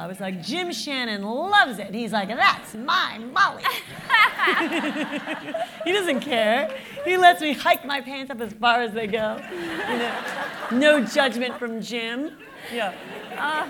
I was like, Jim Shannon loves it. He's like, that's my Molly. he doesn't care. He lets me hike my pants up as far as they go. You know, no judgment from Jim. Yeah. Uh,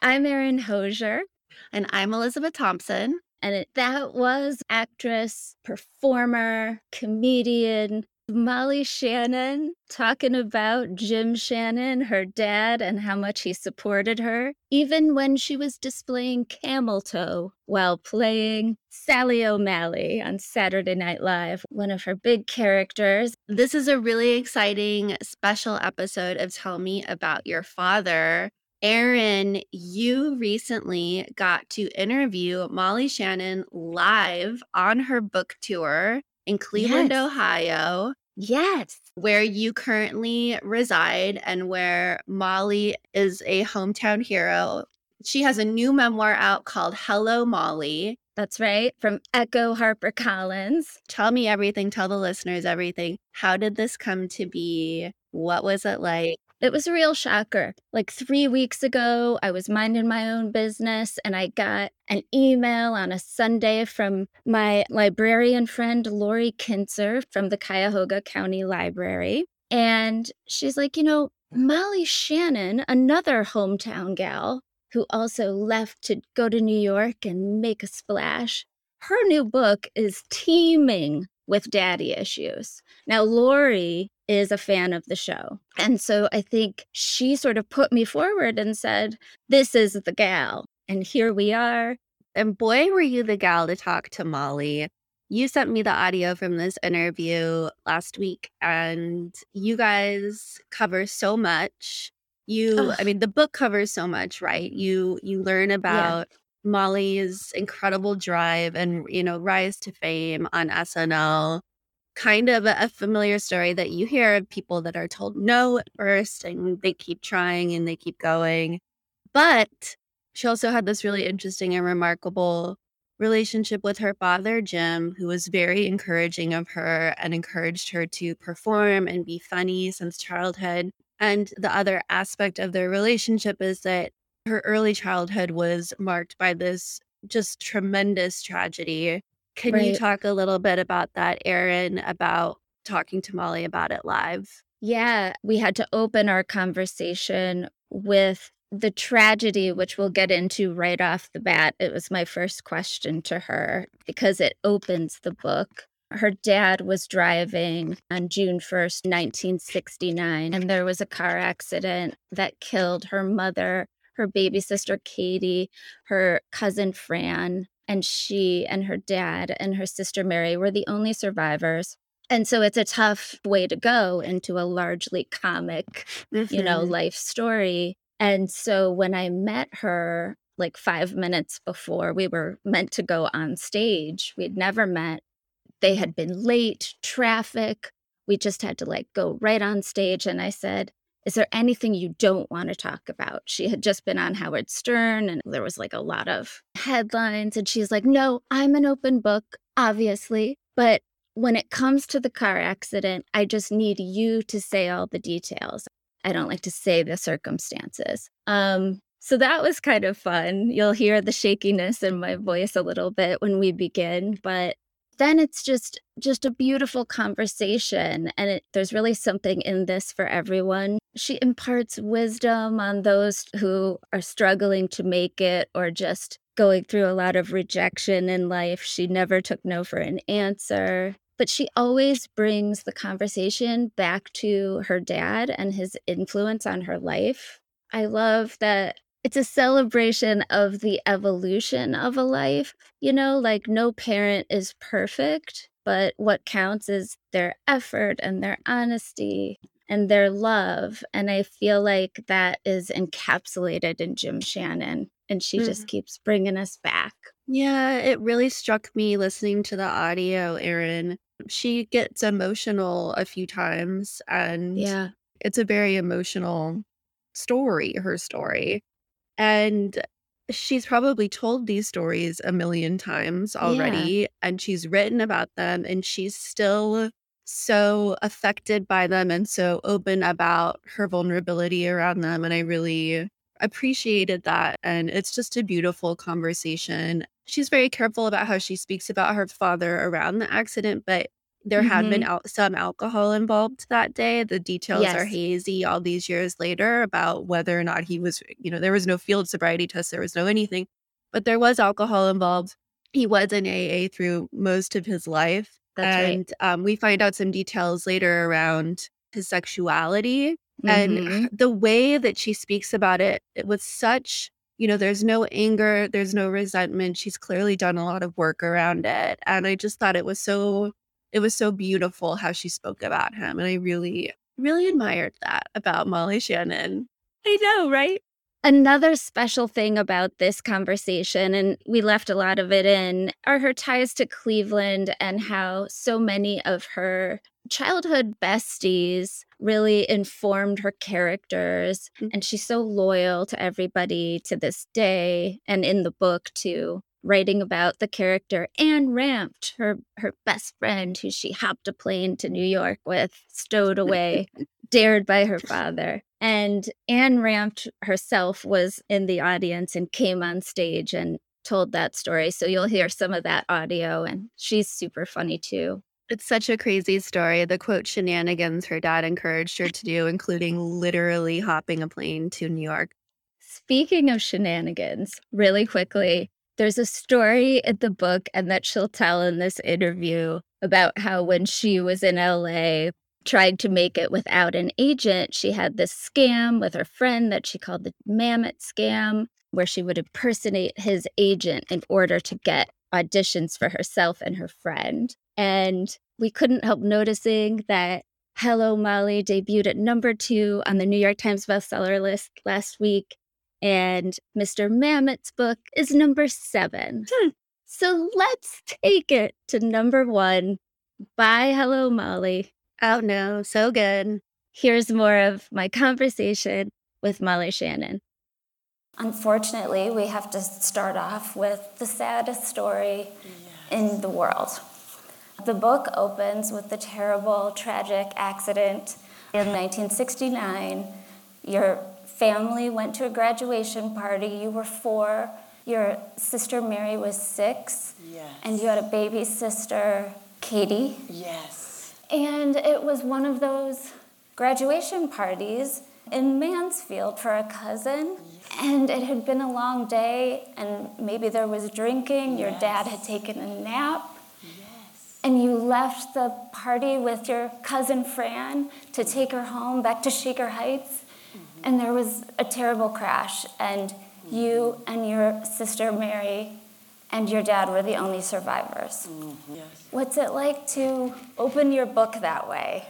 I'm Erin Hosier. And I'm Elizabeth Thompson. And it, that was actress, performer, comedian, Molly Shannon talking about Jim Shannon, her dad, and how much he supported her, even when she was displaying camel toe while playing Sally O'Malley on Saturday Night Live, one of her big characters. This is a really exciting special episode of Tell Me About Your Father. Erin, you recently got to interview Molly Shannon live on her book tour in Cleveland, yes. Ohio. Yes. Where you currently reside and where Molly is a hometown hero. She has a new memoir out called Hello, Molly. That's right, from Ecco Harper Collins. Tell me everything, tell the listeners everything. How did this come to be? What was it like? It was a real shocker. Like three weeks ago, I was minding my own business and I got an email on a Sunday from my librarian friend, Lori Kintzer from the Cuyahoga County Library. And she's like, you know, Molly Shannon, another hometown gal who also left to go to New York and make a splash, her new book is teeming with daddy issues. Now, Lori is a fan of the show. And so I think she sort of put me forward and said, This is the gal. And here we are. And boy, were you the gal to talk to Molly. You sent me the audio from this interview last week, and you guys cover so much. You, Ugh. I mean, the book covers so much, right? You you learn about yeah. Molly's incredible drive and you know rise to fame on SNL kind of a familiar story that you hear of people that are told no at first and they keep trying and they keep going. But she also had this really interesting and remarkable relationship with her father, Jim, who was very encouraging of her and encouraged her to perform and be funny since childhood. And the other aspect of their relationship is that her early childhood was marked by this just tremendous tragedy can right. you talk a little bit about that, Erin, about talking to Molly about it live? Yeah, we had to open our conversation with the tragedy, which we'll get into right off the bat. It was my first question to her because it opens the book. Her dad was driving on June 1st, 1969, and there was a car accident that killed her mother, her baby sister Katie, her cousin Fran, and she and her dad and her sister Mary were the only survivors. And so it's a tough way to go into a largely comic, mm-hmm. you know, mm-hmm. life story. And so when I met her like five minutes before we were meant to go on stage, we'd never met. They had been late, traffic. We just had to like go right on stage. And I said, is there anything you don't want to talk about? She had just been on Howard Stern and there was like a lot of headlines. And she's like, No, I'm an open book, obviously. But when it comes to the car accident, I just need you to say all the details. I don't like to say the circumstances. Um, so that was kind of fun. You'll hear the shakiness in my voice a little bit when we begin, but then it's just just a beautiful conversation and it, there's really something in this for everyone. She imparts wisdom on those who are struggling to make it or just going through a lot of rejection in life. She never took no for an answer but she always brings the conversation back to her dad and his influence on her life. I love that it's a celebration of the evolution of a life. You know, like no parent is perfect, but what counts is their effort and their honesty and their love. And I feel like that is encapsulated in Jim Shannon. And she mm. just keeps bringing us back. Yeah, it really struck me listening to the audio, Erin. She gets emotional a few times, and yeah, it's a very emotional story, her story. And she's probably told these stories a million times already yeah. and she's written about them and she's still so affected by them and so open about her vulnerability around them and I really appreciated that. And it's just a beautiful conversation. She's very careful about how she speaks about her father around the accident, but there had been Mhm. al- some alcohol involved that day. The details are hazy all these years later about whether or not he was, you know, there was no field sobriety test, there was no anything, but there was alcohol involved. He was in AA through most of his life. That's right. and um, we find out some details later around his sexuality and Mhm. the way that she speaks about it, it was such you know there's no anger there's no resentment she's clearly done a lot of work around it and i just thought it was so it was so beautiful how she spoke about him and i really really admired that about molly shannon i know right Another special thing about this conversation, and we left a lot of it in, are her ties to Cleveland and how so many of her childhood besties really informed her characters. Mm. And she's so loyal to everybody to this day, and in the book, too. Writing about the character Anne Ramped, her her best friend, who she hopped a plane to New York with, stowed away, dared by her father. And Anne Ramped herself was in the audience and came on stage and told that story. So you'll hear some of that audio, and she's super funny too. it's such a crazy story the quote shenanigans her dad encouraged her to do including literally hopping a plane to new york Speaking of shenanigans, really quickly, there's a story in the book and that she'll tell in this interview about how when she was in LA tried to make it without an agent, she had this scam with her friend that she called the Mammoth scam, where she would impersonate his agent in order to get auditions for herself and her friend. And we couldn't help noticing that Hello Molly debuted at number two on the New York Times bestseller list last week and Mr. Mammoth's book is number seven. Hmm. So let's take it to number one. Bye, Hello Molly. oh no so good Here's more of my conversation with Molly Shannon. Unfortunately, we have to start off with the saddest story in the world. The book opens with the terrible, tragic accident in 1969. Your family went to a graduation party. You were four. Your sister Mary was six. Yes. And you had a baby sister, Katie. Yes. And it was one of those graduation parties in Mansfield for a cousin. And it had been a long day, and maybe there was drinking. Your dad had taken a nap. Yes. And you left the party with your cousin Fran to take her home back to Shaker Heights. And there was a terrible crash, and you and your sister Mary and your dad were the only survivors. Yes. What's it like to open your book that way?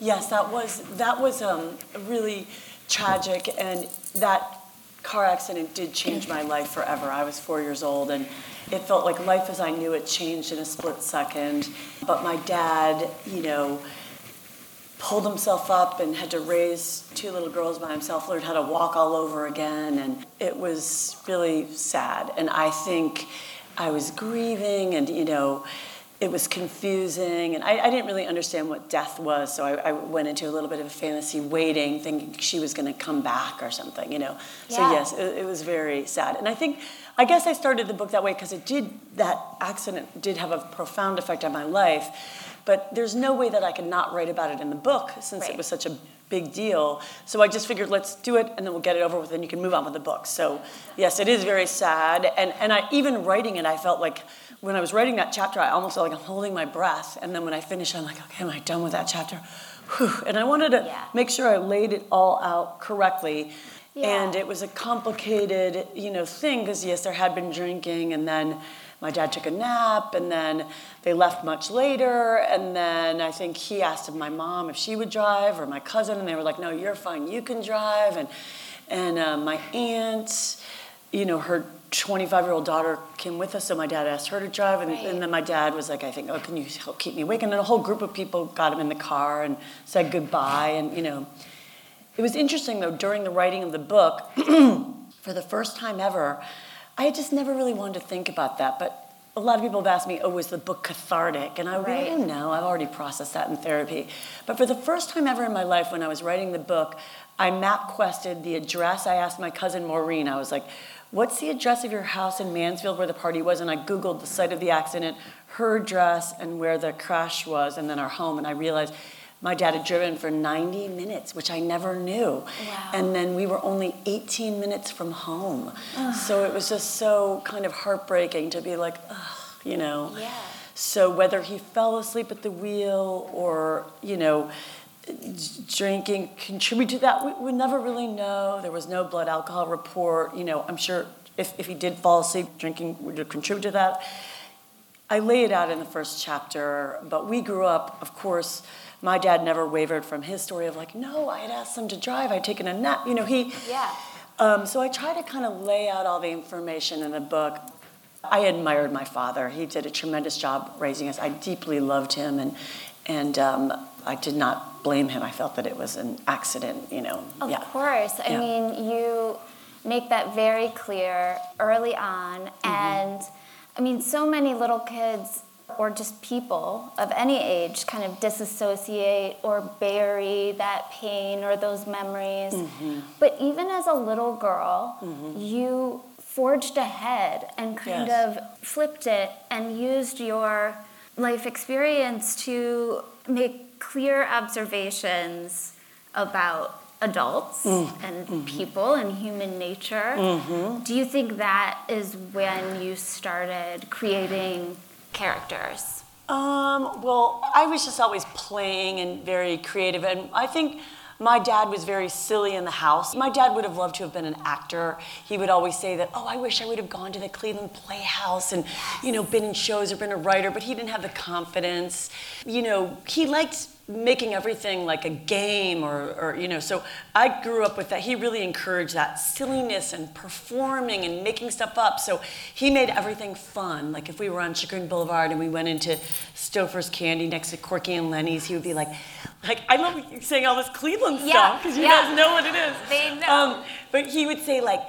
Yes, that was that was um, really tragic, and that car accident did change my life forever. I was four years old, and it felt like life as I knew it changed in a split second. But my dad, you know, pulled himself up and had to raise two little girls by himself, learned how to walk all over again, and it was really sad. And I think I was grieving, and you know, it was confusing, and I, I didn't really understand what death was, so I, I went into a little bit of a fantasy waiting, thinking she was going to come back or something, you know. yeah. So yes, it, it was very sad, and I think. I guess I started the book that way because it did, that accident did have a profound effect on my life. But there's no way that I could not write about it in the book since it was such a big deal. So I just figured, let's do it, and then we'll get it over with, and you can move on with the book. So yes, it is very sad, and and I even writing it, I felt like when I was writing that chapter, I almost felt like I'm holding my breath, and then when I finished, I'm like, okay, am I done with that chapter? Whew. And I wanted to Yeah. make sure I laid it all out correctly. Yeah. And it was a complicated, you know, thing because yes, there had been drinking, and then my dad took a nap, and then they left much later, and then I think he asked my mom if she would drive or my cousin, and they were like, "No, you're fine, you can drive." And and uh, my aunt, you know, her 25 year old daughter came with us, so my dad asked her to drive, and, Right. and then my dad was like, "I think, oh, can you help keep me awake?" And then a whole group of people got him in the car and said goodbye, and you know. It was interesting though, during the writing of the book, for the first time ever, I just never really wanted to think about that. But a lot of people have asked me, oh, was the book cathartic? And I would be like, Right. oh, no, I've already processed that in therapy. But for the first time ever in my life, when I was writing the book, I map quested the address. I asked my cousin Maureen, I was like, what's the address of your house in Mansfield where the party was? And I Googled the site of the accident, her address, and where the crash was, and then our home. And I realized my dad had driven for 90 minutes, which I never knew. Wow. And then we were only 18 minutes from home. So it was just so kind of heartbreaking to be like, ugh, you know. Yeah. So whether he fell asleep at the wheel or, you know, drinking contributed to that, we would never really know. There was no blood alcohol report. You know, I'm sure if, if he did fall asleep, drinking would contribute to that. I lay it out in the first chapter, but we grew up, of course, my dad never wavered from his story of like, no, I had asked him to drive, I'd taken a nap. You know, he. Yeah. Um, so I try to kind of lay out all the information in the book. I admired my father. He did a tremendous job raising us. I deeply loved him, and and um, I did not blame him. I felt that it was an accident. You know. Of yeah. course. I Yeah. mean, you make that very clear early on. Mm-hmm. And I mean, so many little kids or just people of any age kind of disassociate or bury that pain or those memories. Mm-hmm. But even as a little girl, mm-hmm. you forged ahead and kind Yes. of flipped it and used your life experience to make clear observations about adults mm. and mm-hmm. people and human nature. Mm-hmm. Do you think that is when you started creating characters? Um, well, I was just always playing and very creative, and I think my dad was very silly in the house. My dad would have loved to have been an actor. He would always say that, "Oh, I wish I would have gone to the Cleveland Playhouse and, you know, been in shows or been a writer," but he didn't have the confidence. You know, he liked making everything like a game or, or you know so i grew up with that he really encouraged that silliness and performing and making stuff up so he made everything fun like if we were on chagrin boulevard and we went into stouffer's candy next to corky and lenny's he would be like like i love saying all this cleveland Yeah, stuff because you yeah. guys know what it is They know. um, but he would say like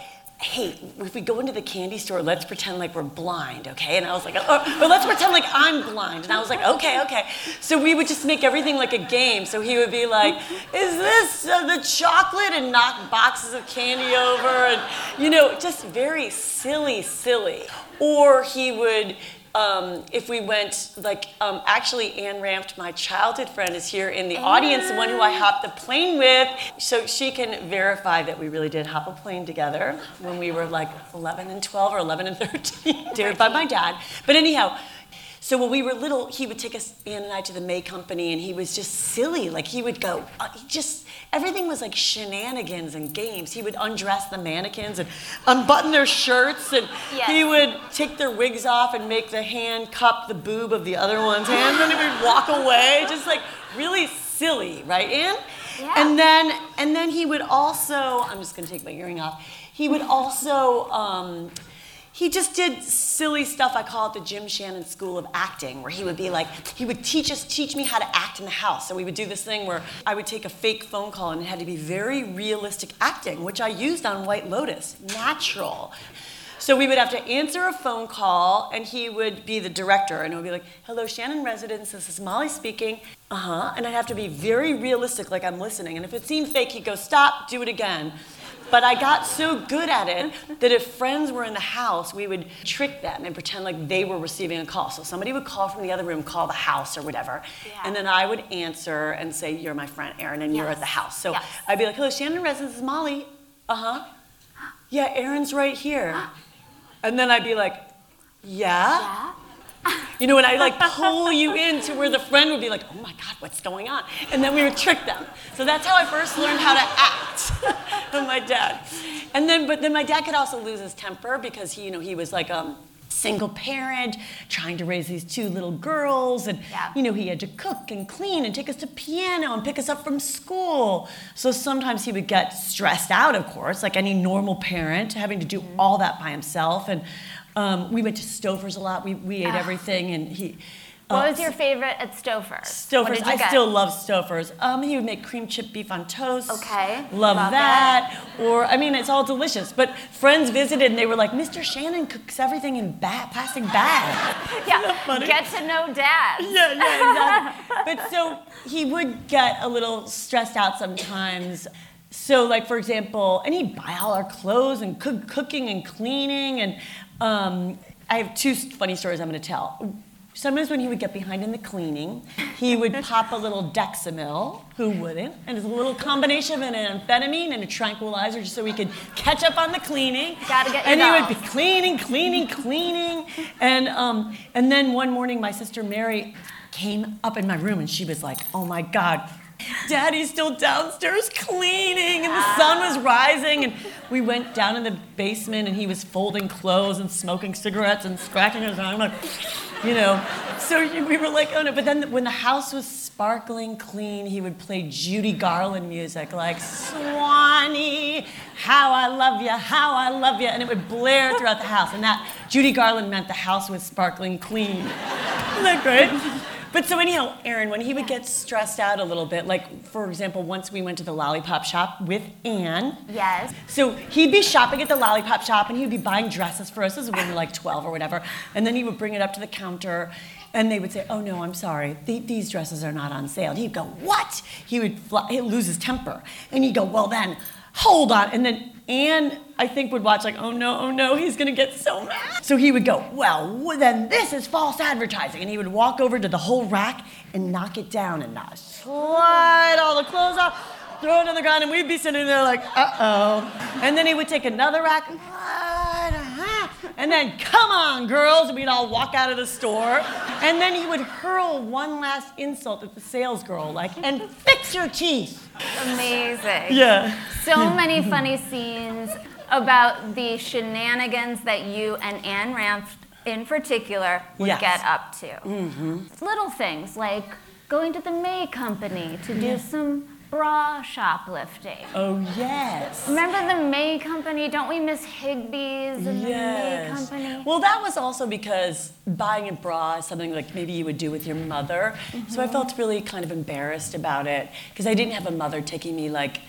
hey, if we go into the candy store, let's pretend like we're blind, okay? And I was like, oh, or let's pretend like I'm blind. And I was like, okay, okay. So we would just make everything like a game. So he would be like, is this uh, the chocolate? And knock boxes of candy over. And, you know, just very silly, silly. Or he would, um, if we went, like, um, actually, Anne Ramped, my childhood friend, is here in the audience, the one who I hopped the plane with. So she can verify that we really did hop a plane together when we were like 11 and 12 or 11 and 13, dared by my dad. But anyhow, so when we were little, he would take us, Ann and I, to the May Company, and he was just silly. Like he would go, uh, he just everything was like shenanigans and games. He would undress the mannequins and unbutton their shirts, and Yes. he would take their wigs off and make the hand cup the boob of the other one's hand, and then he would walk away, just like really silly, right, Ann? Yeah. And then and then he would also, I'm just gonna take my earring off. He would also. Um, he just did silly stuff. I call it the Jim Shannon School of Acting, where he would be like, he would teach us, teach me how to act in the house. So we would do this thing where I would take a fake phone call and it had to be very realistic acting, which I used on White Lotus, natural. So we would have to answer a phone call, and he would be the director, and it would be like, "Hello, Shannon residence. This is Molly speaking." Uh huh. And I'd have to be very realistic, like I'm listening. And if it seemed fake, he'd go, "Stop, do it again." But I got so good at it that if friends were in the house, we would trick them and pretend like they were receiving a call. So somebody would call from the other room, call the house or whatever. Yeah. And then I would answer and say, You're my friend Erin, and you're at the house. So Yes. I'd be like, Hello, Shannon residence is Molly. Uh huh. Yeah, Erin's right here. And then I'd be like, Yeah? Yeah. You know, and I like pull you into where the friend would be like, oh my God, what's going on? And then we would trick them. So that's how I first learned how to act with my dad. And then, but then my dad could also lose his temper because he, you know, he was like um single parent trying to raise these two little girls and Yeah. you know he had to cook and clean and take us to piano and pick us up from school so sometimes he would get stressed out of course like any normal parent having to do all that by himself and um, we went to Stouffer's a lot we, we ate Ah. everything and he What uh, was your favorite at Stouffer's? What Stouffer's. did you I get? still love Stouffer's. Um, he would make cream chip beef on toast. Okay, Love, love that. Or I mean, it's all delicious. But friends visited and they were like, "Mr. Shannon cooks everything in ba- plastic bags." Yeah. funny? Get to know dad. yeah, yeah, exactly. but so he would get a little stressed out sometimes. so like for example, and he'd buy all our clothes and cook, cooking and cleaning and um, I have two funny stories I'm going to tell. Sometimes when he would get behind in the cleaning, he would pop a little Dexamyl, who wouldn't, and it's a little combination of an amphetamine and a tranquilizer just so he could catch up on the cleaning. Gotta get your And he would be cleaning, cleaning, cleaning. And, um, and then one morning, my sister Mary came up in my room and she was like, oh my God, Daddy's still downstairs cleaning, and the sun was ah. rising. And we went down in the basement, and he was folding clothes and smoking cigarettes and scratching his arm, like, you know. So we were like, oh no. But then when the house was sparkling clean, he would play Judy Garland music, like Swanee, how I love you, how I love you, and it would blare throughout the house. And that Judy Garland meant the house was sparkling clean. Isn't that great? But so anyhow, Erin, when he would get stressed out a little bit, like for example, once we went to the lollipop shop with Anne. Yes. So he'd be shopping at the lollipop shop and he'd be buying dresses for us as when we were like 12 or whatever. And then he would bring it up to the counter and they would say, Oh no, I'm sorry, Th- these dresses are not on sale. And he'd go, What? He would fly, he'd lose his temper. And he'd go, Well then, hold on. And then Anne, I think, would watch like, Oh no, oh no, he's gonna get so mad. So he would go, Well, then this is false advertising. And he would walk over to the whole rack and knock it down and not slide all the clothes off throw it on the ground, and we'd be sitting there like, uh oh. And then he would take another rack, and then, come on, girls, and we'd all walk out of the store. And then he would hurl one last insult at the sales girl, like, and fix your teeth. Amazing. Yeah. So many funny scenes about the shenanigans that you and Anne Ramp in particular would Yes. get up to. Mm-hmm. Little things like going to the May Company to do some bra shoplifting. Oh, yes. Remember the May Company? Don't we miss Higbee's and the May Company? Well, that was also because buying a bra is something like maybe you would do with your mother. So I Mm-hmm. felt really kind of embarrassed about it because I didn't have a mother taking me like,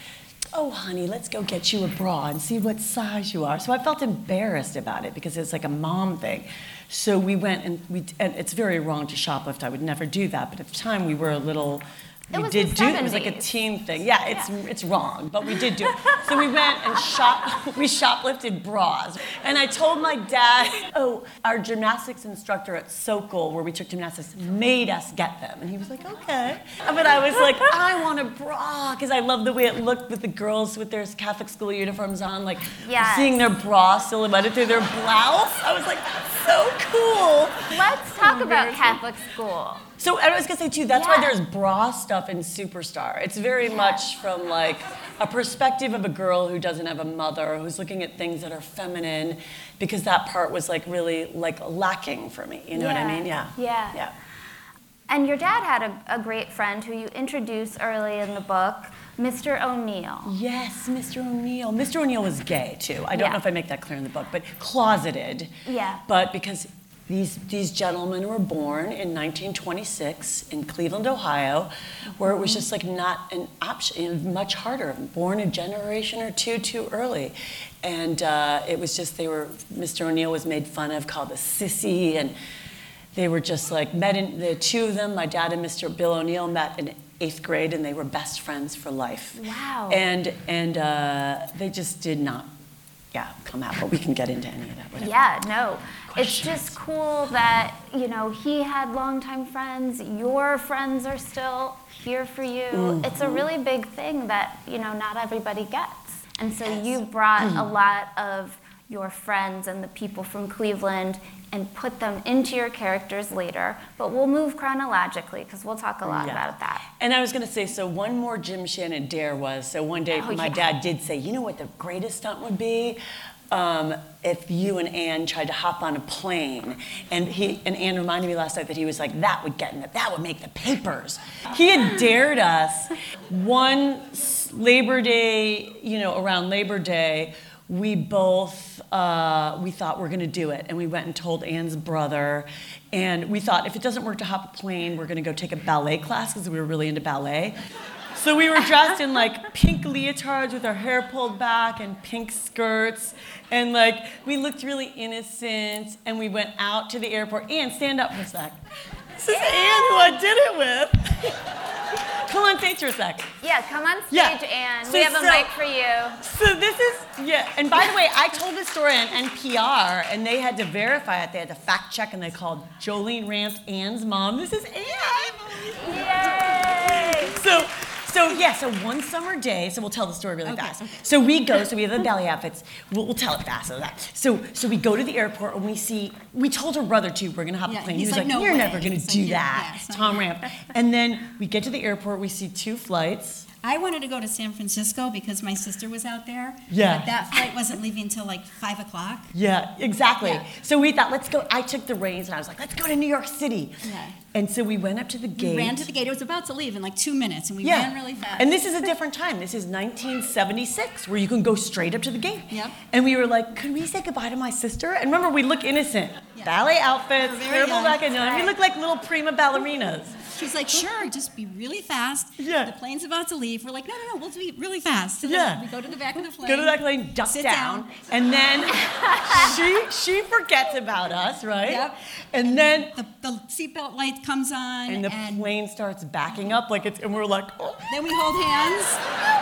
oh, honey, let's go get you a bra and see what size you are. So I felt embarrassed about it because it's like a mom thing. So we went and we, and it's very wrong to shoplift. I would never do that. But at the time we were a little, It we was did the do it was like a 70s. teen thing. Yeah, it's Yeah. it's wrong, but we did do it. So we went and shop we shoplifted bras. And I told my dad, oh, our gymnastics instructor at Sokol, where we took gymnastics, made us get them. And he was like, okay. But I was like, I want a bra, because I love the way it looked with the girls with their Catholic school uniforms on, like Yes. seeing their bra silhouetted through their blouse. I was like, so cool. Let's talk about Catholic school. So I was gonna say too, that's why Yeah. there's bra stuff in Superstar. It's very much from like a perspective of a girl who doesn't have a mother, who's looking at things that are feminine, because that part was like really like lacking for me. You know what I Yeah. mean? Yeah. Yeah. Yeah. And your dad had a, a great friend who you introduce early in the book, Mr. O'Neill. Yes, Mr. O'Neill. Mr. O'Neill was gay too. I don't Yeah. know if I make that clear in the book, but closeted. Yeah. But because these these gentlemen were born in 1926 in Cleveland, Ohio, where it was just like not an option, much harder. Born a generation or two too early, and uh, it was just they were. Mr. O'Neill was made fun of, called a sissy, and they were just like met in the two of them. My dad and Mr. Bill O'Neill met in eighth grade, and they were best friends for life. Wow. And and uh, they just did not, yeah, come out. But we can get into any of that. Whatever. Yeah, no. It's just cool that, you know, he had longtime friends, your friends are still here for you. Mm-hmm. It's a really big thing that, you know, not everybody gets. And so you brought Mm-hmm. a lot of your friends and the people from Cleveland and put them into your characters later. But we'll move chronologically because we'll talk a lot Yeah. about that. And I was going to say, so one more Jim Shannon dare was, so one day Oh, my yeah. dad did say, you know what the greatest stunt would be? Um, if you and Ann tried to hop on a plane, and he and Ann reminded me last night that he was like, that would get in the, that would make the papers. He had dared us one Labor Day, you know, around Labor Day, we both uh, we thought we're going to do it and we went and told anne's brother and we thought if it doesn't work to hop a plane we're going to go take a ballet class because we were really into ballet. So we were dressed in like pink leotards with our hair pulled back and pink skirts and like we looked really innocent and we went out to the airport. And stand up for a sec this is anne who i did it with come on stage for a sec. Yeah, come on stage, Yeah. Anne. So- we have a so- mic for you. So this is yeah. And by the way, I told this story on NPR, and they had to verify it. They had to fact check, and they called Jolene Ramp Anne's mom. This is Anne. Yay! So. So yeah, so one summer day, so we'll tell the story really fast. So we go, so we have the belly outfits. We'll, we'll tell it fast. So that. So so we go to the airport and we see. We told her brother too. We're gonna hop Yeah, a plane. he's he was like, like, "No "You're way." never gonna He's do "Yeah, that." yeah, Tom Ramp. And then we get to the airport. We see two flights. I wanted to go to San Francisco because my sister was out there. Yeah. But that flight wasn't leaving until like five o'clock. Yeah, exactly. Yeah. So we thought, let's go. I took the reins and I was like, let's go to New York City. Yeah. And so we went up to the gate. We ran to the gate. It was about to leave in like two minutes, and we yeah. ran really fast. And this is a different time. This is 1976, where you can go straight up to the gate. Yep. And we were like, could we say goodbye to my sister? And remember, we look innocent. Yeah. Ballet outfits, terrible back and We look like little prima ballerinas. She's like, sure, just be really fast. Yeah. The plane's about to leave. We're like, no, no, no, we'll be really fast. So Yeah. we go to the back of the plane. Go to that plane, duck down, down. and then she she forgets about us, right? Yep. And then The, the seatbelt light comes on, and the plane starts backing up like it's, and we're like, oh. then we hold hands,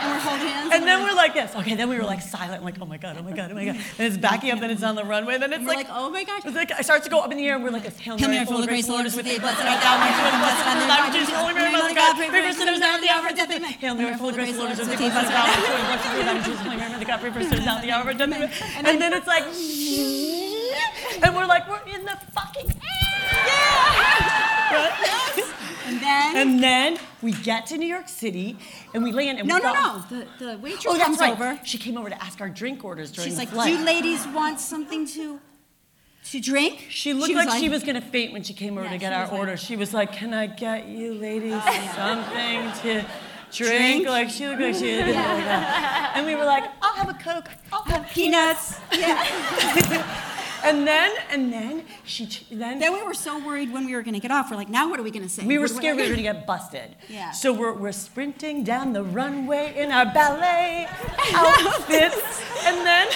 and we're hold hands. And then we're like this. Okay, then we were like silent, like, oh my god, oh my god, oh my god. And it's backing up, then it's on the runway, then it's And like, like, oh my gosh. it's like it starts to go up in the air, and we're like, it's Hail Mary, full of grace, Lord is with thee, blessed art thou amongst women, blessed is the fruit of thy womb, Jesus. Holy Mary, Mother of God, pray for sinners now the hour of death. Amen. Hail Mary, full of grace, Lord is with thee, blessed art thou amongst women, blessed is the fruit of thy womb, Jesus. Mother God, pray for us sinners now the hour of. And then it's like, and we're like, we're in the fucking. And then. And then we get to New York City, and we land, and no, we no, got- no. The, the waitress Oh, comes right. over. She came over to ask our drink orders during She's the like, flight. do you ladies want something to to drink? She looked like, she was gonna faint when she came over Yeah, to get our like- order. she was like, "Can I get you ladies oh, something to drink?" Like she looked like she didn't like that. And we were like, "I'll have a coke. I'll have peanuts. Yeah. And then and then she then, then we were so worried when we were going to get off. We're like, now what are we going to say? we were scared we were gonna get busted. Yeah. So we're we're sprinting down the runway in our ballet outfits, and then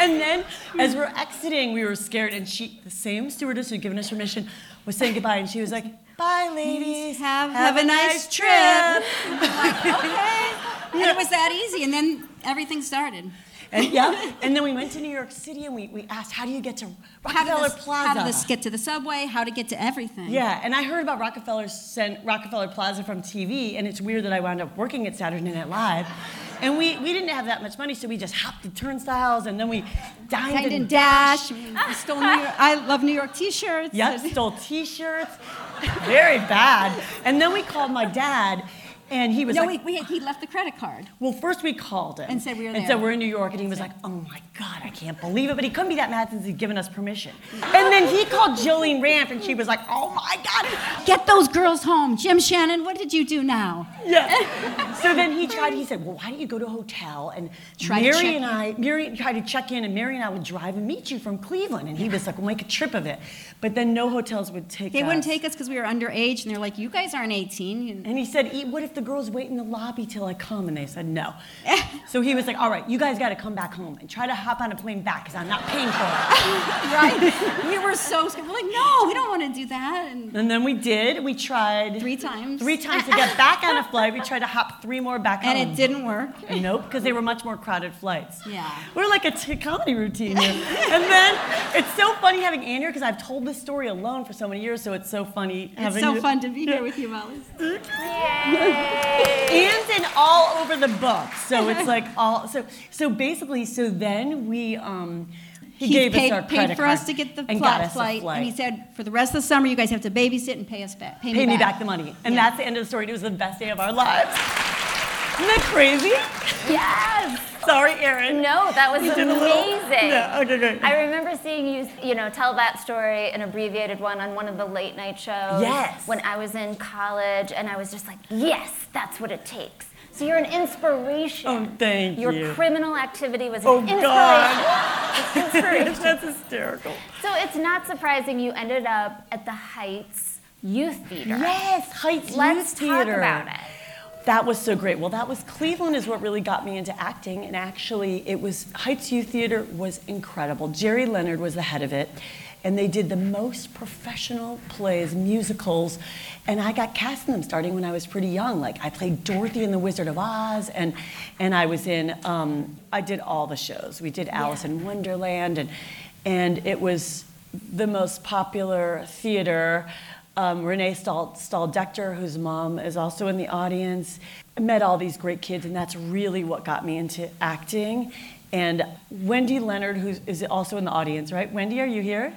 and then as we're exiting, we were scared, and she the same stewardess who'd given us permission was saying goodbye, and she was like, "Bye, ladies. Have, have, a nice trip. okay. And it was that easy. And then everything started. And yeah, and then we went to New York City and we, we asked, how do you get to How Rockefeller this, Plaza? how did this get to the subway? How to get to everything? yeah, and I heard about Rockefeller sent Rockefeller Plaza from TV, and it's weird that I wound up working at Saturday Night Live. And we, we didn't have that much money, so we just hopped the turnstiles and then we dined and and dash. We stole New York. I love New York T-shirts. Yep, stole T-shirts. Very bad. And then we called my dad, and he was No, like, we, we, he left the credit card. Well, first we called him And said we were and said we're in New York, and he was like, "Oh my God, I can't believe it!" But he couldn't be that mad since he'd given us permission. And then he called Jolene Ramp, and she was like, "Oh my God!" Get those girls home. Jim Shannon, what did you do now? Yeah. So then he tried. He said, "Well, why don't you go to a hotel and Try Mary and in. I, Mary tried to check in, and Mary and I would drive and meet you from Cleveland." And he was like, "We'll make a trip of it," but then no hotels would take us. They us. wouldn't take us because we were underage, and they're like, "You guys aren't 18." And he said, "E- "What if the girls wait in the lobby till I come?" And they said, "No." so he was like, "All right, you guys got to come back home and try to hop on a plane back because I'm not paying for it." right? we were so scared. We're like, "No, we don't want to do that." And and then we did. We tried three times. three times to get back on a flight. We tried to hop three more back home. and it didn't work. Nope, because they were much more crowded flights. Yeah. We're like a t- comedy routine here. and then it's so funny having Anne here because I've told this story alone for so many years, so it's so funny It's having It's so you- fun to be here with you, Molly. Anne's in all over the book, so it's like all so so basically so then we um he, gave paid, us our paid credit for card us to get the and flight, got us a flight, flight. and he said, "For the rest of the summer, you guys have to babysit and pay us back. Pay, pay me back the money. And Yeah. that's the end of the story. It was the best day of our lives. Isn't that crazy? Yes. Sorry, Erin. No, that was We did a little- amazing. Okay, good. I remember seeing you, you know, tell that story, an abbreviated one, on one of the late night shows. Yes. When I was in college, and I was just like, yes, that's what it takes. So you're an inspiration. Oh, thank Your you. criminal activity was an Oh, inspiration. God. inspiration. That's hysterical. So it's not surprising you ended up at the Heights Youth Theater. Yes, Heights Let's Youth Theater. talk about it. That was so great. Well, that was Cleveland is what really got me into acting, and actually, it was Heights Youth Theater was incredible. Jerry Leonard was the head of it, and they did the most professional plays, musicals, and I got cast in them starting when I was pretty young. Like I played Dorothy in The Wizard of Oz, and and I was in um, I did all the shows. We did Alice in Wonderland, and and it was the most popular theater. Um, Renee Stahl, Stahl-Dechter, whose mom is also in the audience. I met all these great kids, and that's really what got me into acting. And Wendy Leonard, who is also in the audience, right? Wendy, are you here?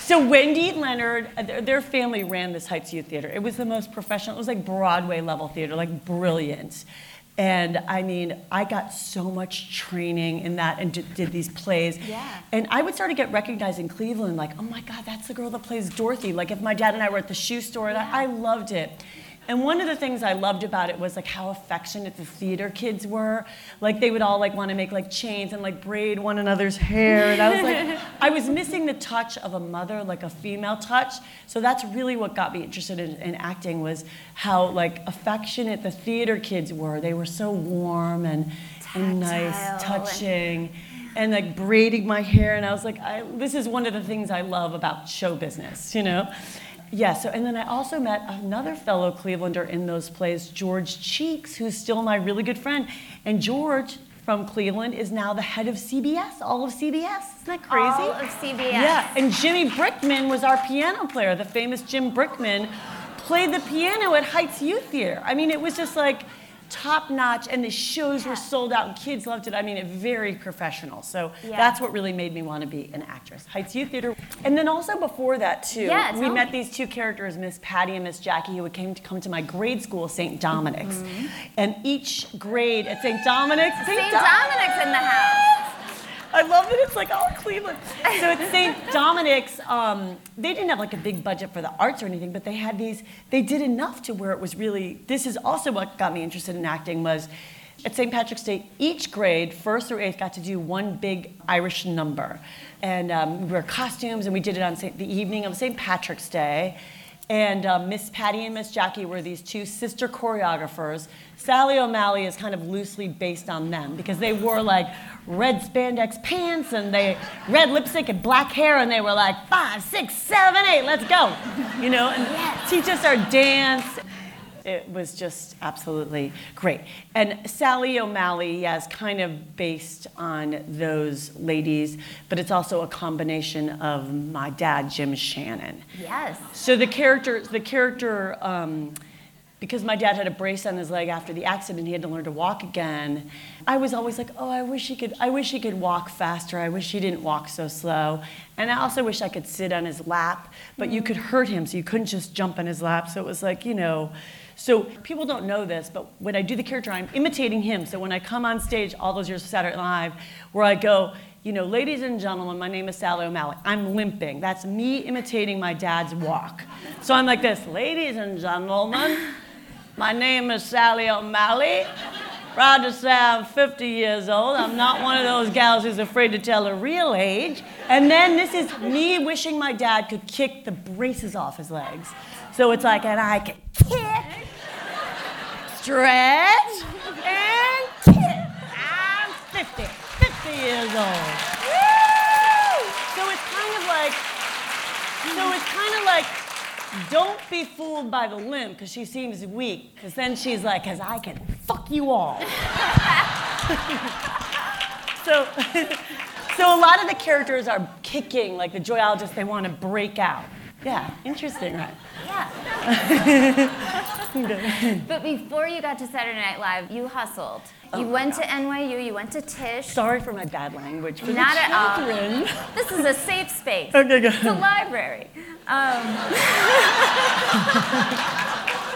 So Wendy Leonard, their family ran this Heights Youth Theater. It was the most professional. It was like Broadway level theater, like brilliant. And I mean, I got so much training in that and did, did these plays. Yeah. And I would start to get recognized in Cleveland, like, oh my God, that's the girl that plays Dorothy. Like if my dad and I were at the shoe store, and I, I loved it. And one of the things I loved about it was like how affectionate the theater kids were. Like they would all like want to make like chains and like braid one another's hair. And I was like, I was missing the touch of a mother, like a female touch. So that's really what got me interested in, in acting was how like affectionate the theater kids were. They were so warm and, and nice, touching. And like braiding my hair, and I was like, I, this is one of the things I love about show business, you know? Yeah, so, and then I also met another fellow Clevelander in those plays, George Cheeks, who's still my really good friend. And George from Cleveland is now the head of CBS, all of CBS. Isn't that crazy? All of CBS. Yeah, and Jimmy Brickman was our piano player. The famous Jim Brickman played the piano at Heights Youth Theater. I mean, it was just like top notch, and the shows were sold out, and kids loved it. I mean, it very professional. So Yeah. that's what really made me want to be an actress. Heights Youth Theater, and then also before that too, Yeah, we met me. these two characters, Miss Patty and Miss Jackie, who came to come to my grade school, St. Dominic's, Mm-hmm. and each grade at St. Dominic's, St. Dominic's in the house. I love that it's like all Cleveland. So at St. Dominic's, um, they didn't have like a big budget for the arts or anything, but they had these. They did enough to where it was really. This is also what got me interested in acting was. At St. Patrick's Day, each grade, first through eighth, got to do one big Irish number. And um, we wore costumes, and we did it on Saint, the evening of St. Patrick's Day. And um, Miss Patty and Miss Jackie were these two sister choreographers. Sally O'Malley is kind of loosely based on them because they wore like red spandex pants and they red lipstick and black hair, and they were like five, six, seven, eight, let's go, you know, and teach us our dance. It was just absolutely great. And Sally O'Malley, yes, kind of based on those ladies, but it's also a combination of my dad, Jim Shannon. Yes. So the character, the character, um, because my dad had a brace on his leg after the accident, he had to learn to walk again. I was always like, oh, I wish he could. I wish he could walk faster. I wish he didn't walk so slow. And I also wish I could sit on his lap, but you could hurt him, so you couldn't just jump on his lap. So it was like, you know. So people don't know this, but when I do the character, I'm imitating him. So when I come on stage, all those years of Saturday Night Live, where I go, you know, ladies and gentlemen, my name is Sally O'Malley. I'm limping. That's me imitating my dad's walk. So I'm like this, ladies and gentlemen, my name is Sally O'Malley. Proud to say I'm 50 years old. I'm not one of those gals who's afraid to tell her real age. And then this is me wishing my dad could kick the braces off his legs. So it's like, and I can kick, stretch, and kick. I'm 50, 50 years old. So it's kind of like, so it's kind of like, don't be fooled by the limp because she seems weak. Because then she's like, because I can fuck you all. so, so a lot of the characters are kicking, like the joyologists, they want to break out. Yeah, interesting, right? Yeah. but before you got to Saturday Night Live, you hustled. Oh you went God. to NYU, you went to Tisch. Sorry for my bad language. For Not at all. This is a safe space. Okay, good. It's a library. Um,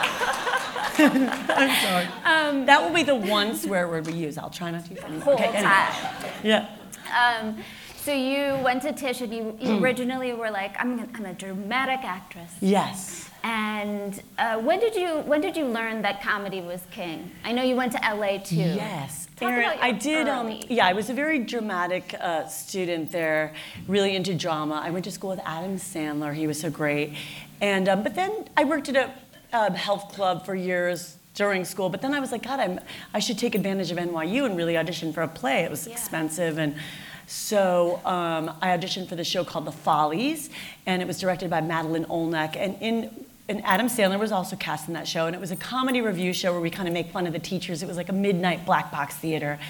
I'm sorry. that will be the one swear word we use. I'll try not to use any. whole Okay, anyway. time. Yeah. Um, so you went to Tisch and you, you Hmm. originally were like, I'm, I'm a dramatic actress. Yes. And uh, when did you when did you learn that comedy was king? I know you went to LA too. Yes, Talk Erin, about your I did. Um, yeah, I was a very dramatic uh, student there, really into drama. I went to school with Adam Sandler. He was so great, and um, but then I worked at a, uh health club for years, during school. But then I was like, God, I'm, I should take advantage of NYU and really audition for a play. It was expensive and. So um, I auditioned for the show called The Follies, and it was directed by Madeleine Olnek. And in and Adam Sandler was also cast in that show, and it was a comedy review show where we kind of make fun of the teachers. It was like a midnight black box theater.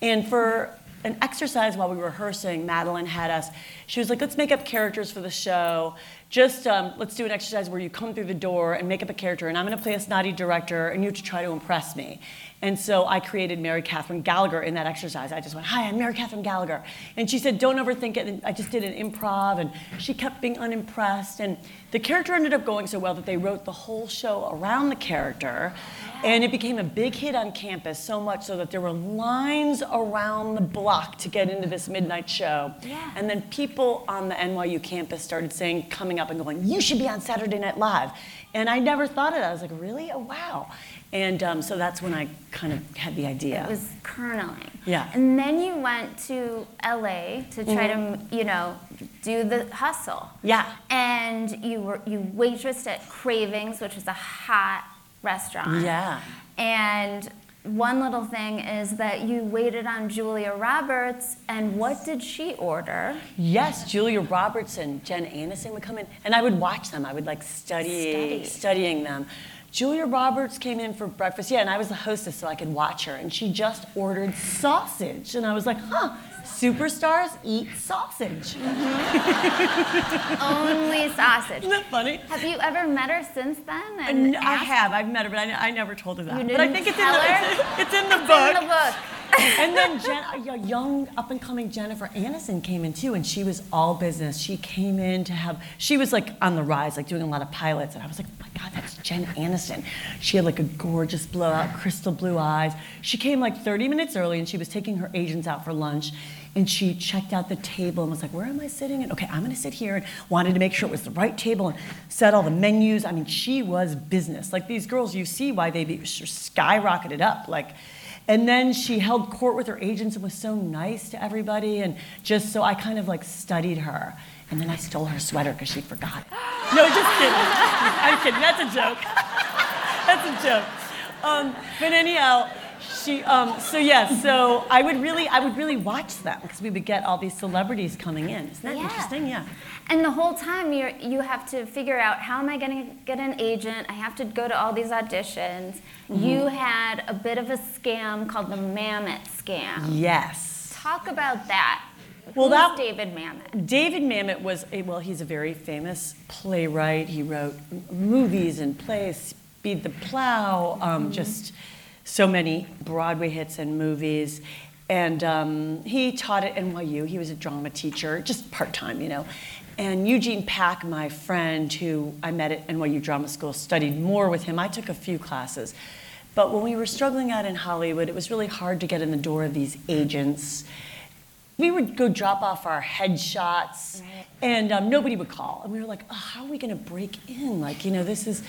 And for an exercise while we were rehearsing, Madeleine had us, she was like, let's make up characters for the show. Just um, let's do an exercise where you come through the door and make up a character, and I'm gonna play a snotty director, and you have to try to impress me. And so I created Mary Catherine Gallagher in that exercise. I just went, Hi, I'm Mary Catherine Gallagher. And she said, Don't overthink it. And I just did an improv, and she kept being unimpressed. And the character ended up going so well that they wrote the whole show around the character. And it became a big hit on campus, so much so that there were lines around the block to get into this midnight show. Yeah. And then people on the NYU campus started saying, coming up and going, You should be on Saturday Night Live. And I never thought of that. I was like, Really? Oh, wow. And um, so that's when I kind of had the idea. It was kerneling. Yeah. And then you went to LA to try to, you know, do the hustle. Yeah. And you were you waitressed at Cravings, which is a hot restaurant. Yeah. And one little thing is that you waited on Julia Roberts, and what did she order? Yes, Julia Roberts and Jen Aniston would come in, and I would watch them. I would like study, Study. studying them. Julia Roberts came in for breakfast, yeah, and I was the hostess, so I could watch her, and she just ordered sausage, and I was like, huh, superstars eat sausage. Only sausage. Isn't that funny? Have you ever met her since then? And I asked- have, I've met her, but I, I never told her that. You but I didn't think it's tell in, the, her? it's, it's in the book. in the book. and then Jen, a young up and coming Jennifer Aniston came in too, and she was all business. She came in to have, she was like on the rise, like doing a lot of pilots, and I was like, oh my God, that's Jen Aniston. She had like a gorgeous blowout, crystal blue eyes. She came like 30 minutes early, and she was taking her agents out for lunch. And she checked out the table and was like, Where am I sitting? And okay, I'm gonna sit here and wanted to make sure it was the right table and set all the menus. I mean, she was business. Like these girls, you see why they skyrocketed up. Like, and then she held court with her agents and was so nice to everybody. And just so I kind of like studied her. And then I stole her sweater because she forgot. No, just kidding. I'm kidding. That's a joke. That's a joke. Um, but anyhow, she. Um, so yes. So I would really, I would really watch them because we would get all these celebrities coming in. Isn't that Yeah. interesting? Yeah. And the whole time you you have to figure out how am I going to get an agent? I have to go to all these auditions. Mm-hmm. You had a bit of a scam called the Mamet scam. Yes. Talk about that. Well, Who's that- David Mamet. David Mamet was a, well, he's a very famous playwright. He wrote m- movies and plays, Speed the Plow, um, just so many Broadway hits and movies. And um, he taught at NYU. He was a drama teacher, just part time, you know. And Eugene Pack, my friend, who I met at NYU Drama School, studied more with him. I took a few classes. But when we were struggling out in Hollywood, it was really hard to get in the door of these agents we would go drop off our headshots and um, nobody would call and we were like oh, how are we going to break in like you know this is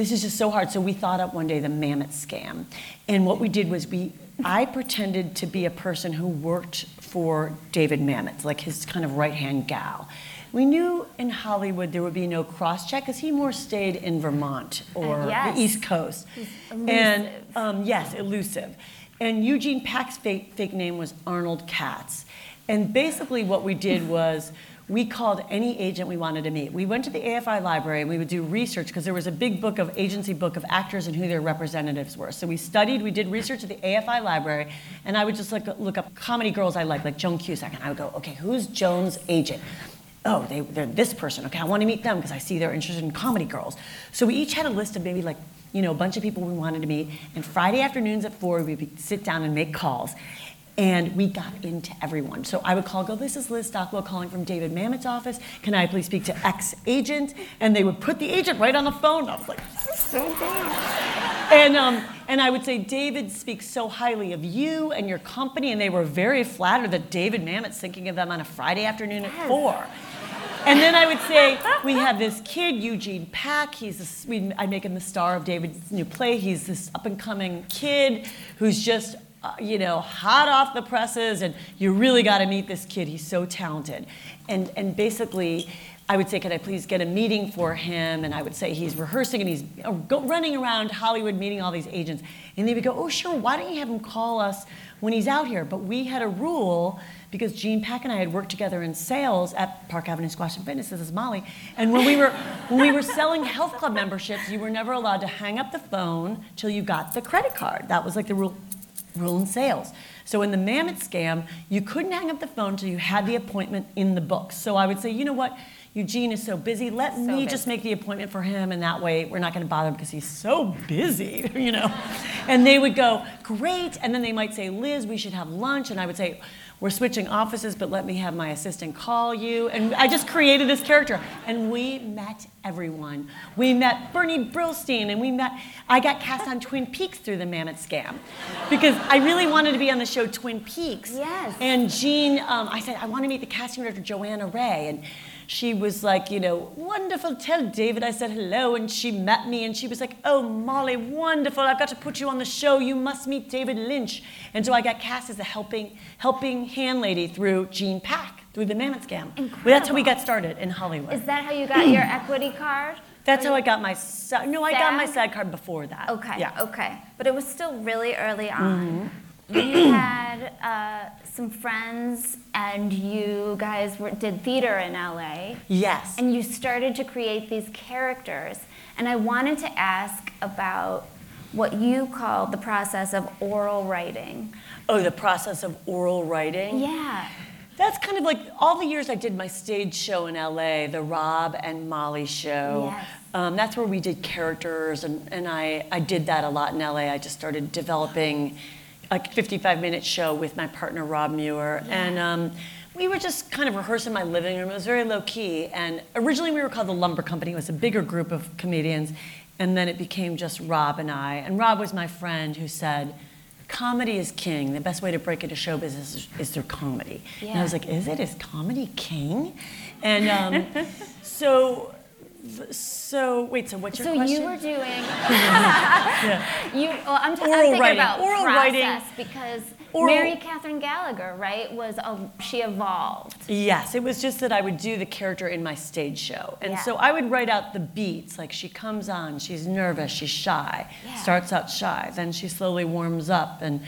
this is just so hard. So we thought up one day the Mamet scam. And what we did was we i pretended to be a person who worked for david mamet like his kind of right hand gal. We knew in hollywood there would be no cross check because he more stayed in vermont or yes. the east coast. And um, yes elusive. And Eugene Pack's fake, fake name was Arnold Katz. And basically, what we did was we called any agent we wanted to meet. We went to the AFI library and we would do research because there was a big book of agency book of actors and who their representatives were. So we studied, we did research at the AFI library, and I would just like look up comedy girls I like, like Joan Cusack, and I would go, okay, who's Joan's agent? oh, they, they're this person. Okay, I want to meet them because I see they're interested in comedy girls. So we each had a list of maybe like, you know, a bunch of people we wanted to meet. And Friday afternoons at four, we would sit down and make calls. And we got into everyone. So I would call, go, this is Liz Stockwell calling from David Mamet's office. Can I please speak to X agent? And they would put the agent right on the phone. I was like, this is so good. And, um, and I would say, David speaks so highly of you and your company. And they were very flattered that David Mamet's thinking of them on a Friday afternoon at four. And then I would say, we have this kid, Eugene Pack. He's this, we, I make him the star of David's new play. He's this up and coming kid who's just uh, you know, hot off the presses, and you really got to meet this kid. He's so talented. And, and basically, I would say, Can I please get a meeting for him? And I would say, He's rehearsing and he's running around Hollywood meeting all these agents. And they would go, Oh, sure, why don't you have him call us when he's out here? But we had a rule because Gene Pack and I had worked together in sales at Park Avenue Squash and Fitness. This is Molly. And when we were when we were selling health club memberships, you were never allowed to hang up the phone till you got the credit card. That was like the rule rule in sales. So in the Mamet scam, you couldn't hang up the phone until you had the appointment in the book. So I would say, you know what? Eugene is so busy. Let So me just make the appointment for him, and that way we're not going to bother him because he's so busy, you know. And they would go, great. And then they might say, Liz, we should have lunch. And I would say, we're switching offices, but let me have my assistant call you. And I just created this character. And we met everyone. We met Bernie Brillstein, and we met, I got cast on Twin Peaks through the Mamet Scam because I really wanted to be on the show Twin Peaks. Yes. And Gene, um, I said, I want to meet the casting director, Johanna Ray. And she was like, you know, wonderful, tell David I said hello. And she met me and she was like, oh, Molly, wonderful. I've got to put you on the show. You must meet David Lynch. And so I got cast as a helping, helping hand lady through Gene Pack, through the Mamet Scam. Well, that's how we got started in Hollywood. Is that how you got your equity card? that's how I got my, sa- no, I got my SAG? Card before that. Okay, Yeah. Mm-hmm. okay. But it was still really early on. Had uh, some friends, and you guys were, did theater in LA, Yes. and you started to create these characters. And I wanted to ask about what you call the process of oral writing. oh, the process of oral writing? Yeah. That's kind of like all the years I did my stage show in LA, the Rob and Molly show. Yes. Um, that's where we did characters, and, and I, I did that a lot in LA. I just started developing a 55 minute show with my partner, Rob Muir. And um, we were just kind of rehearsing in my living room. It was very low key. And originally we were called the Lumber Company, it was a bigger group of comedians. And then it became just Rob and I. And Rob was my friend who said, Comedy is king. The best way to break into show business is, is through comedy. And I was like, is it? Is comedy king? And um, so, so wait. So what's your So question? you were doing. You. Well, I'm, t- I'm Oral thinking writing. about Oral process writing. because Oral- Mary Catherine Gallagher, right, was a, she evolved. Yes, it was just that I would do the character in my stage show. And Yeah. so I would write out the beats. Like she comes on, she's nervous, she's shy, Yeah. starts out shy, then she slowly warms up and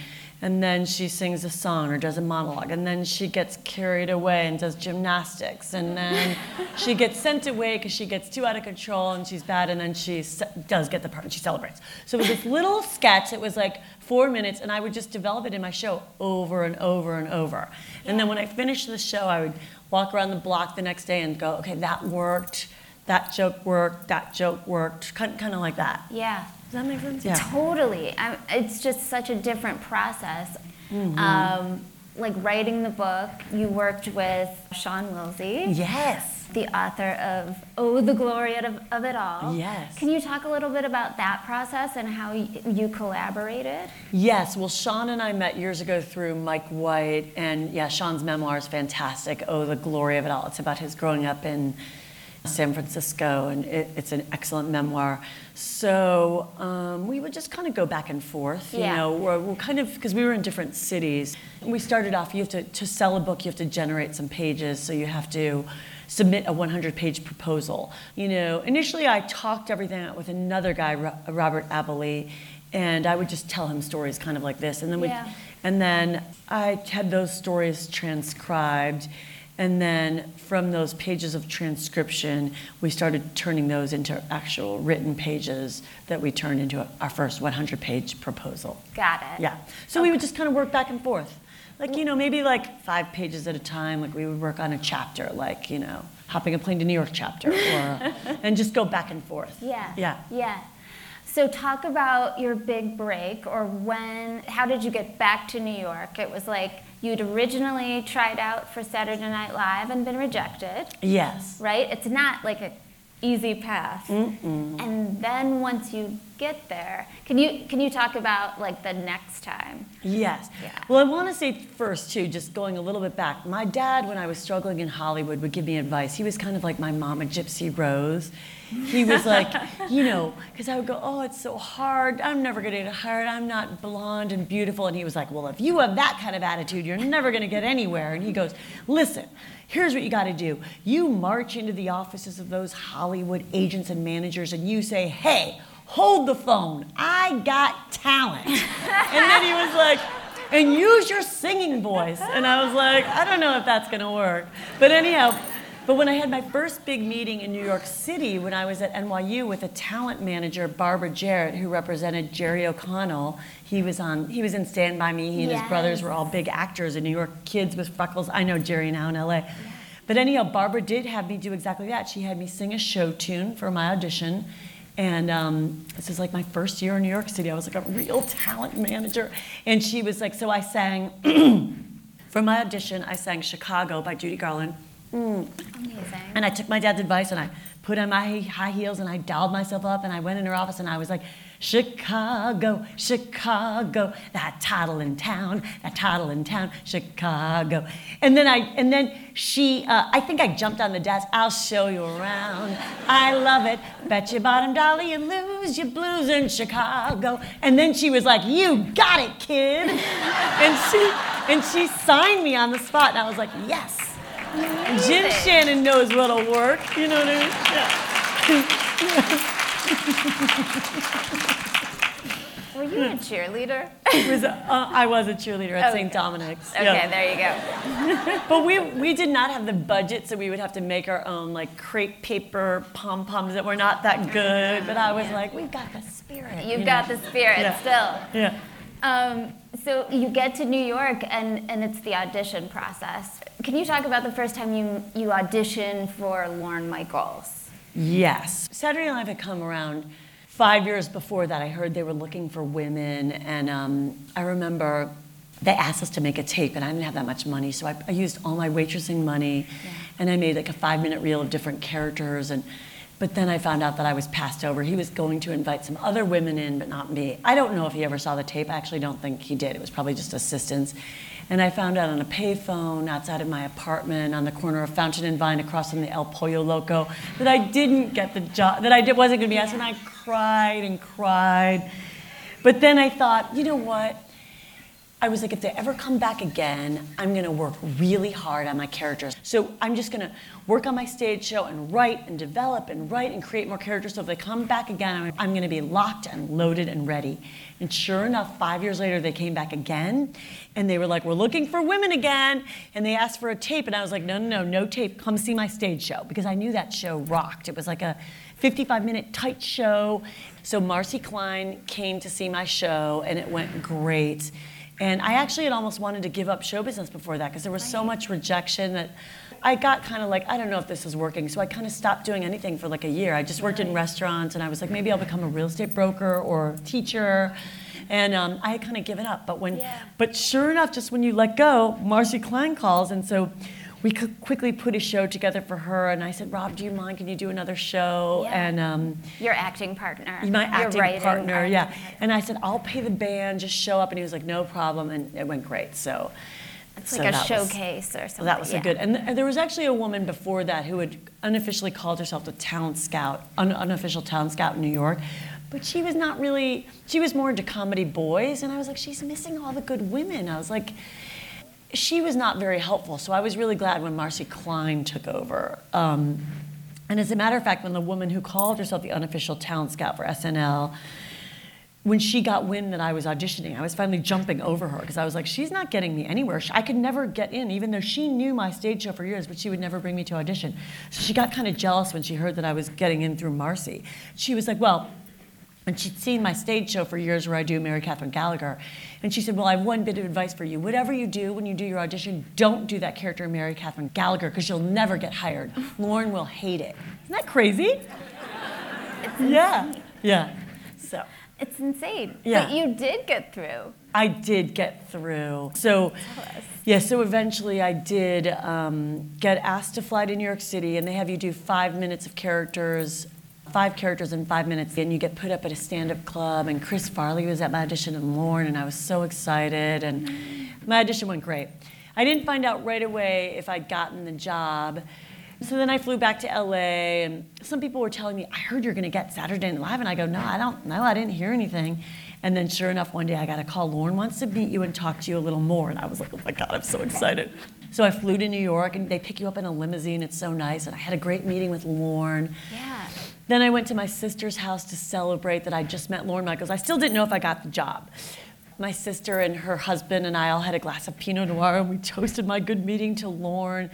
and then she sings a song or does a monologue. And then she gets carried away and does gymnastics. And then she gets sent away because she gets too out of control and she's bad. And then she does get the part and she celebrates. So it was this little sketch it was like four minutes and i would just develop it in my show over and over and over. And then when i finished the show i would walk around the block the next day and go okay that worked. That joke worked. That joke worked. Kind, kind of like that. Yeah. Does that make sense yeah Totally. I, it's just such a different process. Mm-hmm. Um, like writing the book, you worked with Sean Wilsey, yes the author of Oh, the Glory of, of It All. Yes. Can you talk a little bit about that process and how y- you collaborated? Yes, well, Sean and I met years ago through Mike White, and yeah, Sean's memoir is fantastic. Oh, the glory of it all. It's about his growing up in San Francisco, and it, it's an excellent memoir. So um, we would just kind of go back and forth, you Yeah. know. We're, we're kind of because we were in different cities. We started off. You have to to sell a book. You have to generate some pages, so you have to submit a 100-page proposal. You know, initially I talked everything out with another guy, Robert Abilene, and I would just tell him stories kind of like this, and then we, Yeah. and then I had those stories transcribed, and then from those pages of transcription, we started turning those into actual written pages that we turned into our first 100-page proposal. Got it. Yeah. So we would just kind of work back and forth. Like, you know, maybe like five pages at a time. Like we would work on a chapter, like, you know, hopping a plane to New York chapter, or, and just go back and forth. Yeah. Yeah. Yeah. So talk about your big break or when how did you get back to New York? It was like you'd originally tried out for Saturday Night Live and been rejected, Yes. right? It's not like an easy path. And then once you get there, can you can you talk about like the next time? Yes. Yeah. Well, I want to say first, too, just going a little bit back. My dad, when I was struggling in Hollywood, would give me advice. He was kind of like my mama, Gypsy Rose. He was like, you know, because I would go, oh, it's so hard. I'm never going to get hired. I'm not blonde and beautiful. And he was like, well, if you have that kind of attitude, you're never going to get anywhere. And he goes, listen, here's what you got to do. You march into the offices of those Hollywood agents and managers and you say, hey, hold the phone. I got talent. and then he was like, and use your singing voice. And I was like, I don't know if that's going to work. But anyhow, but when I had my first big meeting in New York City, when I was at NYU with a talent manager, Barbara Jarrett, who represented Jerry O'Connell, he was on. He was in Stand by Me. He and his brothers were all big actors in New York. Kids with freckles. I know Jerry now in LA. But anyhow, Barbara did have me do exactly that. She had me sing a show tune for my audition. And um, this is like my first year in New York City. I was like a real talent manager. And she was like, so I sang, for my audition, I sang Chicago by Judy Garland. Amazing. And I took my dad's advice and I put on my high heels and I dolled myself up and I went in her office and I was like, Chicago, Chicago, that title in town, that title in town, Chicago. And then I, and then she, uh, I think I jumped on the desk. I'll show you around. I love it. Bet your bottom dollar you lose your blues in Chicago. And then she was like, you got it, kid. And she, and she signed me on the spot and I was like, yes. Jim Shannon knows what'll work. You know what I mean? Yeah. Were you a cheerleader? Was, uh, I was a cheerleader at St. Dominic's. Okay, yeah. there you go. But we, we did not have the budget, so we would have to make our own like crepe paper pom poms that were not that good. But I was like, we've got the spirit. You've you got know? the spirit Yeah. still. Yeah. Um, so you get to New York and, and it's the audition process. Can you talk about the first time you, you auditioned for Lorne Michaels? Yes. Saturday Night Live had come around five years before that. I heard they were looking for women, and um, I remember they asked us to make a tape, and I didn't have that much money, so I, I used all my waitressing money, and I made like a five-minute reel of different characters, and but then I found out that I was passed over. He was going to invite some other women in, but not me. I don't know if he ever saw the tape. I actually don't think he did. It was probably just assistants. And I found out on a payphone outside of my apartment on the corner of Fountain and Vine across from the El Pollo Loco that I didn't get the job, that I wasn't going to be asked. And I cried and cried. But then I thought, you know what? I was like, if they ever come back again, I'm gonna work really hard on my characters. So I'm just gonna work on my stage show and write and develop and write and create more characters. So if they come back again, I'm, I'm gonna be locked and loaded and ready. And sure enough, five years later, they came back again and they were like, we're looking for women again. And they asked for a tape. And I was like, no, no, no, no tape. Come see my stage show. Because I knew that show rocked. It was like a 55 minute tight show. So Marcy Klein came to see my show and it went great. And I actually had almost wanted to give up show business before that because there was so much rejection that I got kind of like, I don't know if this is working. So I kind of stopped doing anything for like a year. I just worked in restaurants and I was like, maybe I'll become a real estate broker or teacher. And um, I had kind of given up. But when, but sure enough, just when you let go, Marcy Klein calls. And so we could quickly put a show together for her. And I said, Rob, do you mind? Can you do another show? Yeah. And um, Your acting partner. my acting writing partner, yeah. And I said, I'll pay the band, just show up. And he was like, no problem. And it went great. So It's so like a that was- showcase or something. so that was yeah. a good. And, th- and there was actually a woman before that who had unofficially called herself the talent scout, un- unofficial talent scout in New York. But she was not really, she was more into comedy boys. And I was like, she's missing all the good women. I was like, she was not very helpful. So I was really glad when Marcy Klein took over. Um, and as a matter of fact, when the woman who called herself the unofficial talent scout for SNL, when she got wind that I was auditioning, I was finally jumping over her because I was like, she's not getting me anywhere. I could never get in, even though she knew my stage show for years, but she would never bring me to audition. So she got kind of jealous when she heard that I was getting in through Marcy. She was like, well, and she'd seen my stage show for years where I do Mary Catherine Gallagher. And she said, Well, I have one bit of advice for you. Whatever you do when you do your audition, don't do that character Mary Catherine Gallagher because you'll never get hired. Lorne will hate it. Isn't that crazy? yeah. Yeah. So It's insane. Yeah. But you did get through. I did get through. So Yeah, so eventually I did um, get asked to fly to New York City, and they have you do five minutes of characters, five characters in five minutes, and you get put up at a stand-up club. And Chris Farley was at my audition, and Lorne, and I was so excited, and my audition went great. I didn't find out right away if I'd gotten the job. So then I flew back to LA, and some people were telling me, I heard you're gonna get Saturday Night Live. And I go, No, I don't know, I didn't hear anything. And then sure enough, one day I got a call, Lorne wants to meet you and talk to you a little more. And I was like, Oh my God, I'm so excited. So I flew to New York, and they pick you up in a limousine. It's so nice. And I had a great meeting with Lorne. Yeah. Then I went to my sister's house to celebrate that I just met Lorne Michaels. I still didn't know if I got the job. My sister and her husband and I all had a glass of Pinot Noir and we toasted my good meeting to Lorne.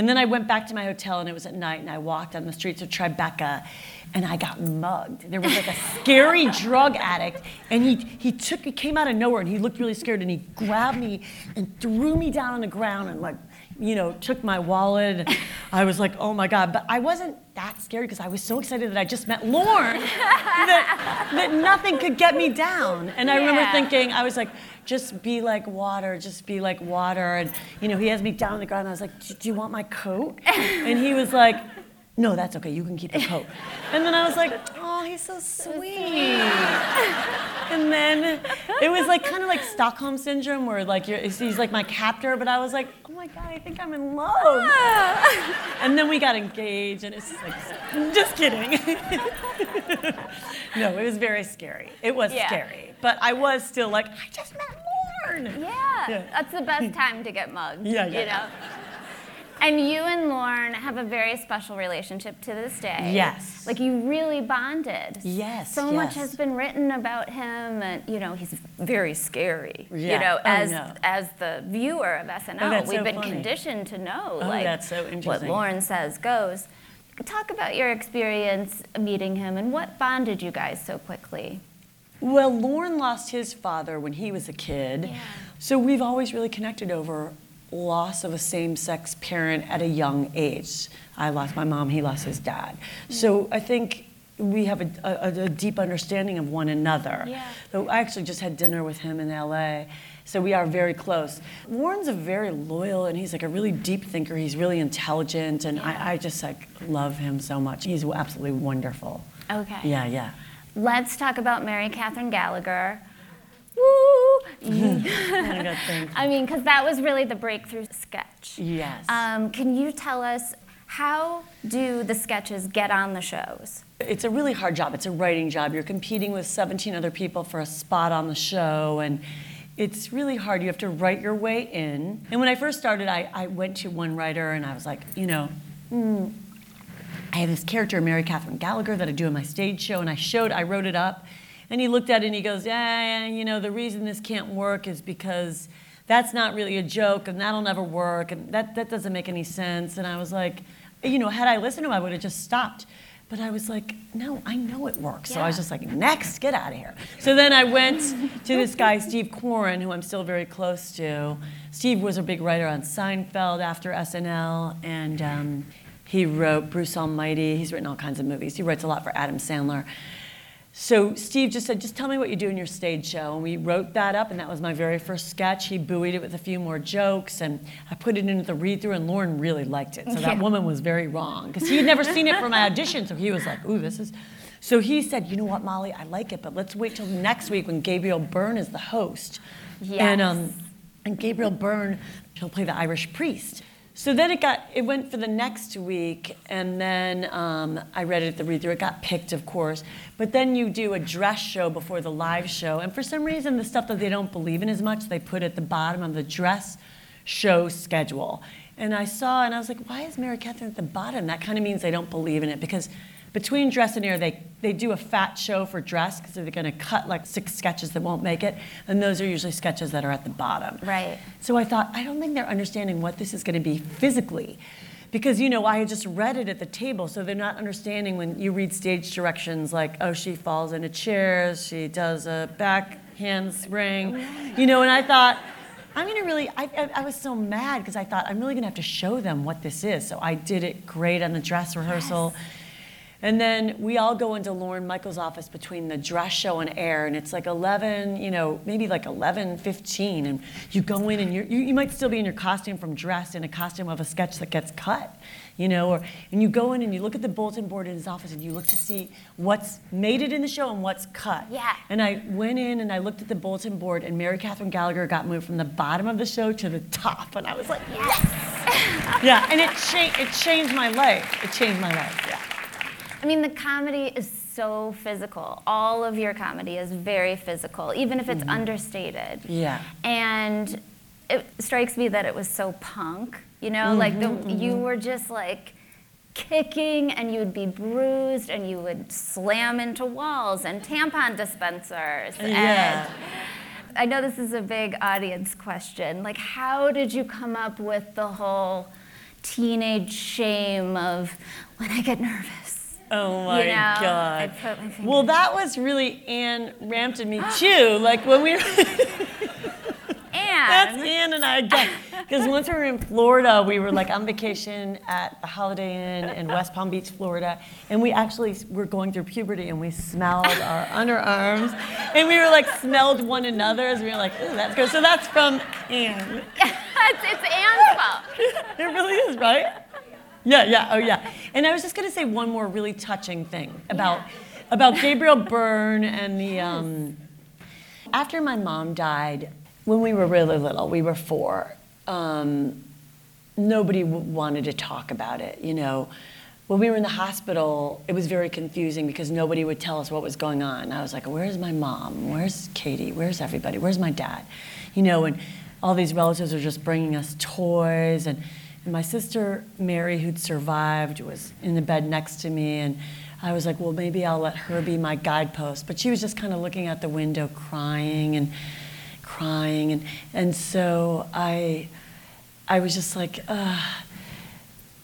And then I went back to my hotel and it was at night and I walked on the streets of Tribeca and I got mugged. There was like a scary drug addict and he, he took, he came out of nowhere and he looked really scared and he grabbed me and threw me down on the ground and like, you know, took my wallet. And I was like, oh my God. But I wasn't that scared because I was so excited that I just met Lorne that, that nothing could get me down. And I remember thinking, I was like, just be like water, just be like water. And, you know, he has me down on the ground. I was like, do you want my coat? And he was like, no, that's okay. You can keep the coat. And then I was like, oh, he's so sweet. And then it was like kind of like Stockholm syndrome, where like you're, he's like my captor, but I was like, oh my god, I think I'm in love. Ah. And then we got engaged, and it's just like, just kidding. no, it was very scary. It was Yeah. scary, but I was still like, I just met Lorne. Yeah, Yeah. that's the best time to get mugged. Yeah, yeah. You know. And you and Lorne have a very special relationship to this day. Yes. Like you really bonded. Yes, So much has been written about him, and you know he's very scary. Yeah. You know, Oh, as no. as the viewer of SNL, Oh, we've so been funny. conditioned to know Oh, like so what. Lorne says goes. Talk about your experience meeting him and what bonded you guys so quickly. Well, Lorne lost his father when he was a kid. Yeah. So we've always really connected over loss of a same sex parent at a young age. I lost my mom, he lost his dad. Mm. So I think we have a, a, a deep understanding of one another. Yeah. So I actually just had dinner with him in LA. So we are very close. Lorne's a very loyal and he's like a really deep thinker. He's really intelligent and I, I just like love him so much. He's absolutely wonderful. Okay. Yeah, yeah. Let's talk about Mary Catherine Gallagher. Woo! I. I mean, because that was really the breakthrough sketch. Yes. Um, can you tell us how do the sketches get on the shows? It's a really hard job. It's a writing job. You're competing with 17 other people for a spot on the show, and it's really hard. You have to write your way in. And when I first started, I, I went to one writer and I was like, you know, mm, I have this character, Mary Catherine Gallagher, that I do in my stage show, and I showed, I wrote it up, and he looked at it and he goes, yeah, you know, the reason this can't work is because that's not really a joke, and that'll never work, and that, that doesn't make any sense. And I was like, you know, had I listened to him, I would have just stopped. But I was like, no, I know it works. So I was just like, next, get out of here. So then I went to this guy, Steve Koren, who I'm still very close to. Steve was a big writer on Seinfeld after SNL, and um, he wrote Bruce Almighty. He's written all kinds of movies. He writes a lot for Adam Sandler. So Steve just said, just tell me what you do in your stage show. And we wrote that up, and that was my very first sketch. He buoyed it with a few more jokes, and I put it into the read through, and Lorne really liked it. So that woman was very wrong, because he had never seen it for my audition. So he was like, ooh, this is. So he said, you know what, Molly, I like it, but let's wait till next week when Gabriel Byrne is the host. And, um, and Gabriel Byrne, he'll play the Irish priest. So then it got, it went for the next week, and then um, I read it at the read through. It got picked, of course. But then you do a dress show before the live show, and for some reason, the stuff that they don't believe in as much, they put at the bottom of the dress show schedule. And I saw, and I was like, why is Mary Catherine at the bottom? That kind of means they don't believe in it because between dress and air, they, they do a fat show for dress because they're going to cut like six sketches that won't make it, and those are usually sketches that are at the bottom. Right. So I thought, I don't think they're understanding what this is going to be physically. Because, you know, I had just read it at the table, so they're not understanding when you read stage directions like, oh, she falls into chairs, she does a back handspring, oh, you know, and I thought, I'm going to really, I, I, I was so mad because I thought, I'm really going to have to show them what this is. So I did it great on the dress rehearsal. And then we all go into Lorne Michaels' office between the dress show and air, and it's like 11, you know, maybe like 11, 15, and you go in and you're, you you might still be in your costume from dress in a costume of a sketch that gets cut, you know, or and you go in and you look at the bulletin board in his office and you look to see what's made it in the show and what's cut. Yeah. And I went in and I looked at the bulletin board, and Mary Catherine Gallagher got moved from the bottom of the show to the top, and I was like, yes. yeah, and it changed. It changed my life. It changed my life. Yeah. I mean, the comedy is so physical. All of your comedy is very physical, even if it's mm-hmm. understated. Yeah. And it strikes me that it was so punk, you know, like the, mm-hmm, you mm-hmm. were just like kicking and you would be bruised and you would slam into walls and tampon dispensers. Yeah. And I know this is a big audience question. Like, how did you come up with the whole teenage shame of when I get nervous? Oh my You know, God. Well, that was really Anne Rampton me too. Like when we were, that's And Anne and I again. Because once we were in Florida, we were like on vacation at the Holiday Inn in West Palm Beach, Florida, and we actually were going through puberty and we smelled our underarms, and we were like smelled one another as we were like, ooh, that's good. So that's from Anne. it's, it's Anne's fault. It really is, right? Yeah, yeah, oh yeah. And I was just gonna say one more really touching thing about about Gabriel Byrne and the um, after my mom died, when we were really little, we were four. Um, nobody w- wanted to talk about it. You know, when we were in the hospital, it was very confusing because nobody would tell us what was going on. I was like, "Where's my mom? Where's Katie? Where's everybody? Where's my dad?" You know, and all these relatives are just bringing us toys and. And my sister Mary, who'd survived, was in the bed next to me, and I was like, well, maybe I'll let her be my guidepost. But she was just kind of looking out the window, crying and crying, and and so I, I was just like, uh,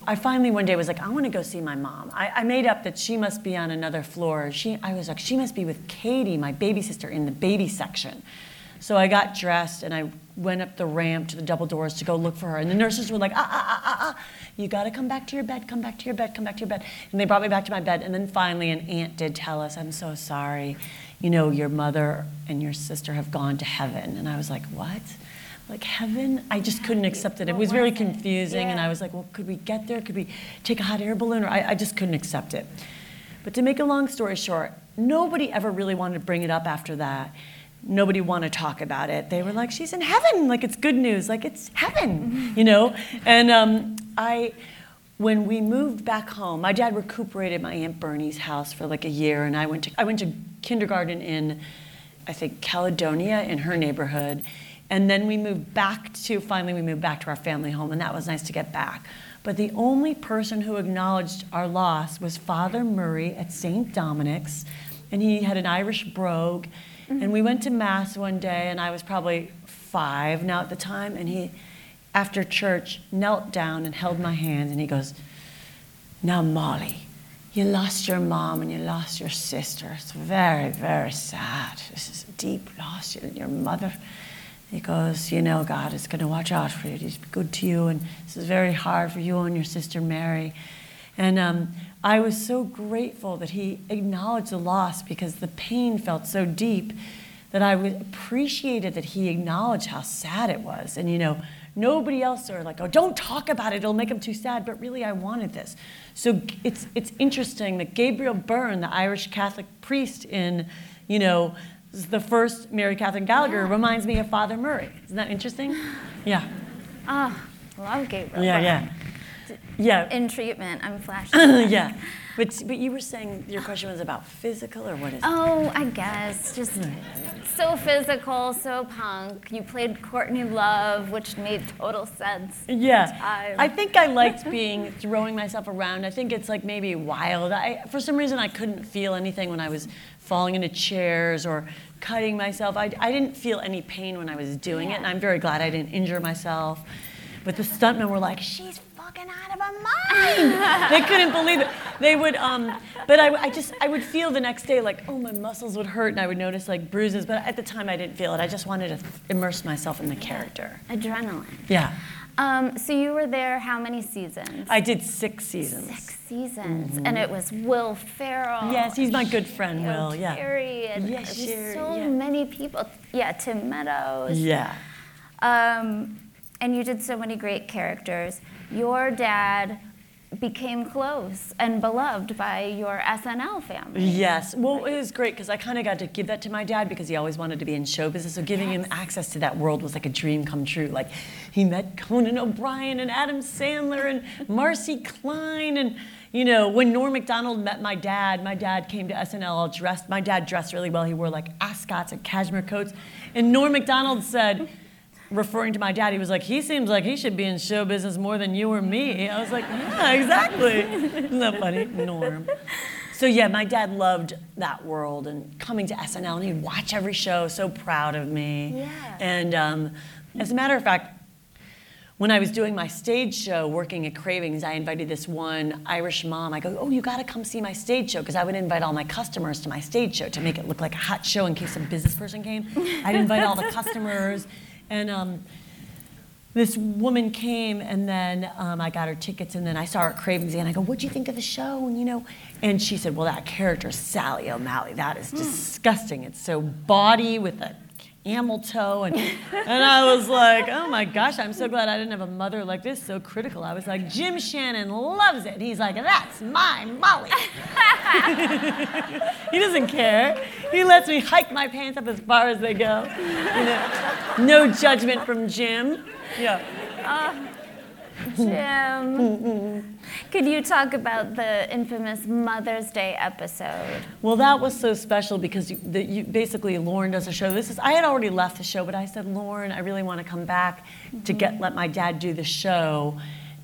I finally one day was like, I want to go see my mom. I, I made up that she must be on another floor. She, I was like, she must be with Katie, my baby sister, in the baby section. So I got dressed and I went up the ramp to the double doors to go look for her. And the nurses were like, ah, ah, ah, ah, ah, you got to come back to your bed, come back to your bed, come back to your bed. And they brought me back to my bed. And then finally, an aunt did tell us, I'm so sorry. You know, your mother and your sister have gone to heaven. And I was like, what? Like heaven? I just couldn't accept it. It was very confusing. And I was like, well, could we get there? Could we take a hot air balloon? Or I, I just couldn't accept it. But to make a long story short, nobody ever really wanted to bring it up after that. Nobody wanted to talk about it. They were like, she's in heaven. Like, it's good news. Like, it's heaven, you know? And um, I, when we moved back home, my dad recuperated my Aunt Bernie's house for like a year, and I went to, I went to kindergarten in, I think, Caledonia in her neighborhood. And then we moved back to, finally, we moved back to our family home, and that was nice to get back. But the only person who acknowledged our loss was Father Murray at St. Dominic's, and he had an Irish brogue. And we went to Mass one day, and I was probably five now at the time, and he, after church, knelt down and held my hand, and he goes, Now, Molly, you lost your mom and you lost your sister. It's very, very sad. This is a deep loss. Your, your mother. He goes, You know, God is going to watch out for you. He's good to you, and this is very hard for you and your sister Mary. And um, I was so grateful that he acknowledged the loss because the pain felt so deep that I appreciated that he acknowledged how sad it was. And you know, nobody else are like, oh, don't talk about it, it'll make him too sad. But really, I wanted this. So it's it's interesting that Gabriel Byrne, the Irish Catholic priest in, you know, the first Mary Catherine Gallagher, reminds me of Father Murray. Isn't that interesting? Yeah. Oh, love Gabriel. Yeah, Byrne. yeah. Yeah. In treatment, I'm flashing. yeah. But, but you were saying your question was about physical or what is it? Oh, I guess just hmm. so physical, so punk. You played Courtney Love, which made total sense. Yeah. time. I think I liked being throwing myself around. I think it's like maybe wild. I, for some reason, I couldn't feel anything when I was falling into chairs or cutting myself. I, I didn't feel any pain when I was doing it, and I'm very glad I didn't injure myself. But the stuntmen were like, she's fucking out of her mind. they couldn't believe it. They would, um, but I, I just, I would feel the next day like, oh, my muscles would hurt, and I would notice like bruises. But at the time, I didn't feel it. I just wanted to immerse myself in the character. Adrenaline. Yeah. Um, so you were there how many seasons? I did six seasons. Six seasons, and it was Will Ferrell. Mm-hmm. Yes, he's my good friend, Joe Will. Yeah. Carey, and Yeah, Cheri, so yeah. many people. Yeah, Tim Meadows. Yeah. Um, and you did so many great characters. Your dad became close and beloved by your SNL family. Yes. Well, it was great because I kind of got to give that to my dad because he always wanted to be in show business. So giving him access to that world was like a dream come true. Like he met Conan O'Brien and Adam Sandler and Marcy Klein and. You know, when Norm Macdonald met my dad, my dad came to SNL all dressed. My dad dressed really well. He wore like ascots and cashmere coats. And Norm Macdonald said, referring to my dad, he was like, he seems like he should be in show business more than you or me. I was like, yeah, exactly. Isn't that funny? Norm. So yeah, my dad loved that world and coming to SNL, and he'd watch every show. So proud of me. Yeah. And um, as a matter of fact, when I was doing my stage show working at Cravings, I invited this one Irish mom. I go, Oh, you gotta come see my stage show. Because I would invite all my customers to my stage show to make it look like a hot show in case some business person came. I'd invite all the customers. And um, this woman came, and then um, I got her tickets, and then I saw her at Cravings, and I go, What'd you think of the show? And you know, and she said, Well, that character, Sally O'Malley, that is disgusting. It's so body with a camel toe and and I was like, oh my gosh, I'm so glad I didn't have a mother like this, so critical. I was like, Jim Shannon loves it. He's like, that's my Molly. he doesn't care. He lets me hike my pants up as far as they go. You know, no judgment from Jim. Yeah. Um, Jim, could you talk about the infamous Mother's Day episode? Well, that was so special because you, the, you, basically Lorne does a show. This is I had already left the show, but I said, Lorne, I really want to come back to get let my dad do the show,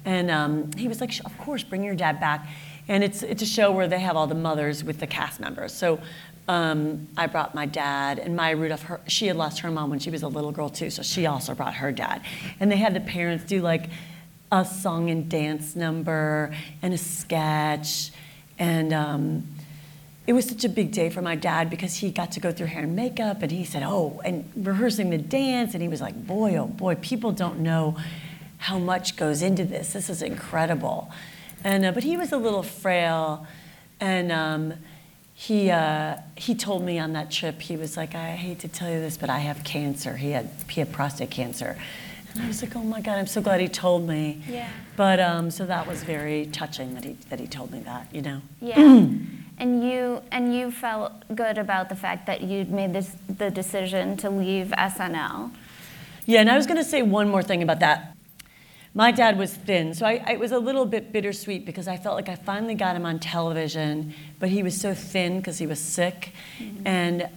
and um, he was like, of course, bring your dad back. And it's it's a show where they have all the mothers with the cast members. So. Um, I brought my dad and Maya Rudolph. Her, she had lost her mom when she was a little girl too, so she also brought her dad. And they had the parents do like a song and dance number and a sketch, and um, it was such a big day for my dad because he got to go through hair and makeup and he said, Oh, and rehearsing the dance. And he was like, Boy, oh boy, people don't know how much goes into this. This is incredible. And, uh, but he was a little frail. And um, he, uh, he told me on that trip, he was like, I hate to tell you this, but I have cancer. He had, he had prostate cancer. And I was like, oh my God, I'm so glad he told me. Yeah. But um, so that was very touching that he, that he told me that, you know. Yeah. and you and you felt good about the fact that you'd made this the decision to leave SNL. Yeah, and I was going to say one more thing about that. My dad was thin, so I, I- it was a little bit bittersweet because I felt like I finally got him on television, but he was so thin because he was sick, and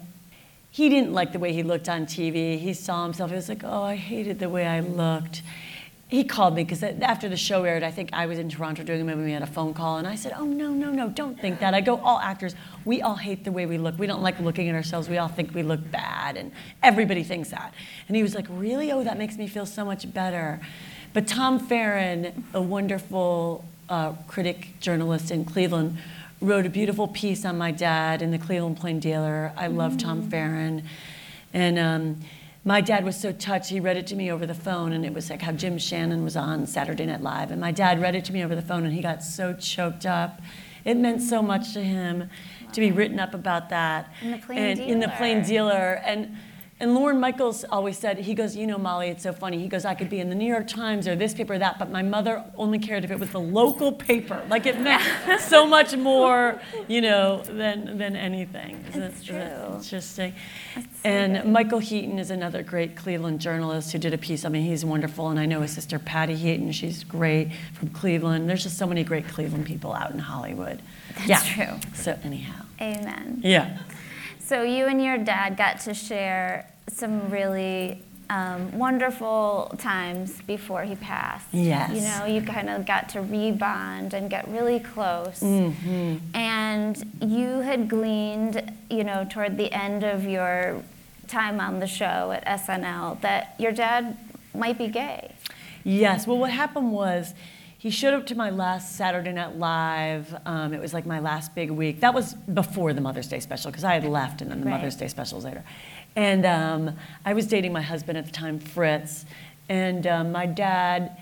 he didn't like the way he looked on TV. He saw himself. He was like, "Oh, I hated the way I looked." He called me because after the show aired, I think I was in Toronto doing a movie. We had a phone call, and I said, "Oh no, no, no! Don't think that." I go, "All actors, we all hate the way we look. We don't like looking at ourselves. We all think we look bad, and everybody thinks that." And he was like, "Really? Oh, that makes me feel so much better." But Tom Feran, a wonderful uh, critic journalist in Cleveland, wrote a beautiful piece on my dad in the Cleveland Plain Dealer. I love Tom Feran, and. Um, my dad was so touched, he read it to me over the phone, and it was like how Jim Shannon was on Saturday Night Live. And my dad read it to me over the phone, and he got so choked up. It meant so much to him to be written up about that. In the Plain and in the Plain Dealer. Dealer. And and Lorne Michaels always said, he goes, you know, Molly, it's so funny. He goes, I could be in the New York Times or this paper or that, but my mother only cared if it was the local paper. Like it meant so much more, you know, than than anything. It's it true. Interesting. And Michael Heaton is another great Cleveland journalist who did a piece. I mean, he's wonderful, and I know his sister Patty Heaton. She's great from Cleveland. There's just so many great Cleveland people out in Hollywood. That's yeah. true. So anyhow, Amen. yeah. So you and your dad got to share some really um, wonderful times before he passed. Yes. You know, you kind of got to rebond and get really close. Mm-hmm. And you had gleaned, you know, toward the end of your time on the show at SNL that your dad might be gay. Yes. Well, what happened was he showed up to my last Saturday Night Live. Um, it was like my last big week. That was before the Mother's Day special because I had left, and then the Right. Mother's Day special was later. And um, I was dating my husband at the time, Fritz. And um, my dad,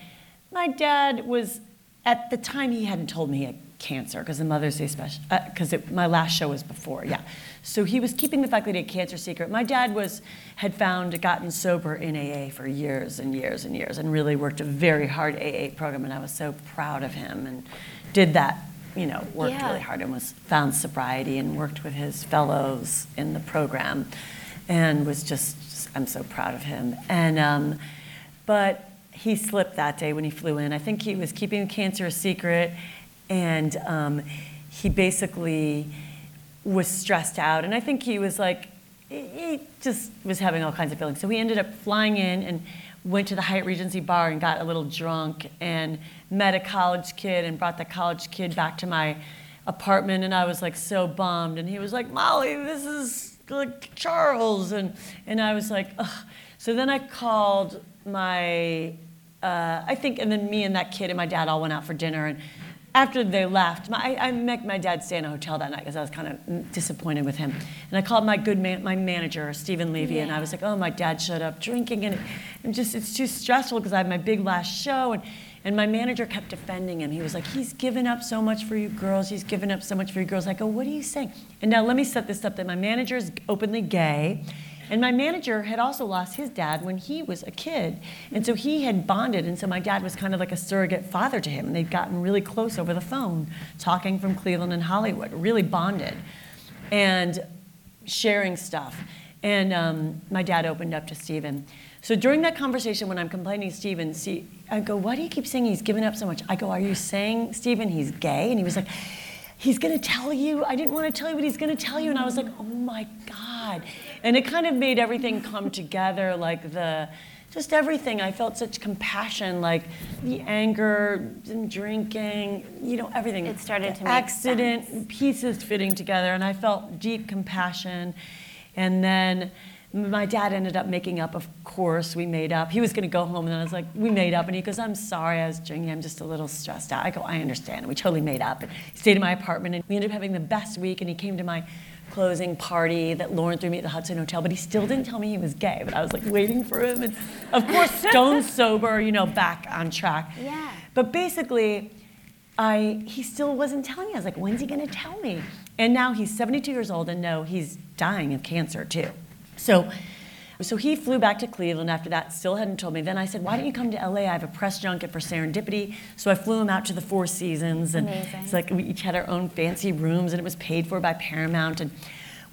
my dad was, at the time, he hadn't told me he had cancer because the Mother's Day special, because my last show was before, yeah. So he was keeping the fact that he had cancer secret. My dad was, had found, gotten sober in AA for years and years and years and really worked a very hard AA program. And I was so proud of him and did that, you know, worked Yeah. really hard and was found sobriety and worked with his fellows in the program and was just, I'm so proud of him. And, um, but he slipped that day when he flew in. I think he was keeping cancer a secret, and um, he basically was stressed out. And I think he was like, he just was having all kinds of feelings. So he ended up flying in and went to the Hyatt Regency bar and got a little drunk and met a college kid and brought the college kid back to my apartment. And I was like so bummed. And he was like, Molly, this is like Charles. And, and I was like, ugh. So then I called my, uh, I think, and then me and that kid and my dad all went out for dinner. And after they left, my, I, I met my dad stay in a hotel that night because I was kind of disappointed with him. And I called my good man, my manager, Stephen Levy, and I was like, "Oh, my dad showed up drinking, and, and just it's too stressful because I have my big last show." And and my manager kept defending him. He was like, "He's given up so much for you girls. He's given up so much for you girls." I go, "What are you saying?" And now let me set this up: that my manager is openly gay. And my manager had also lost his dad when he was a kid. And so he had bonded. And so my dad was kind of like a surrogate father to him. And they'd gotten really close over the phone, talking from Cleveland and Hollywood, really bonded and sharing stuff. And um, my dad opened up to Stephen. So during that conversation, when I'm complaining to Stephen, see, I go, why do you keep saying he's given up so much? I go, are you saying, Stephen, he's gay? And he was like, he's gonna tell you. I didn't want to tell you, but he's gonna tell you. And I was like, oh my God. And it kind of made everything come together, like the, just everything. I felt such compassion, like the anger and drinking, you know, everything. It started to make accident, pieces fitting together, and I felt deep compassion. And then my dad ended up making up, of course, we made up. He was gonna go home, and then I was like, we made up, and he goes, I'm sorry, I was drinking, I'm just a little stressed out. I go, I understand. And we totally made up. And he stayed in my apartment, and we ended up having the best week, and he came to my closing party that Lorne threw me at the Hudson Hotel, but he still didn't tell me he was gay. But I was like waiting for him, and of course, stone sober, you know, back on track. Yeah. But basically, I he still wasn't telling me. I was like, when's he gonna tell me? And now he's 72 years old, and no, he's dying of cancer too. So. So he flew back to Cleveland after that, still hadn't told me. Then I said, Why don't you come to LA? I have a press junket for Serendipity. So I flew him out to the Four Seasons. And Amazing. it's like we each had our own fancy rooms, and it was paid for by Paramount. And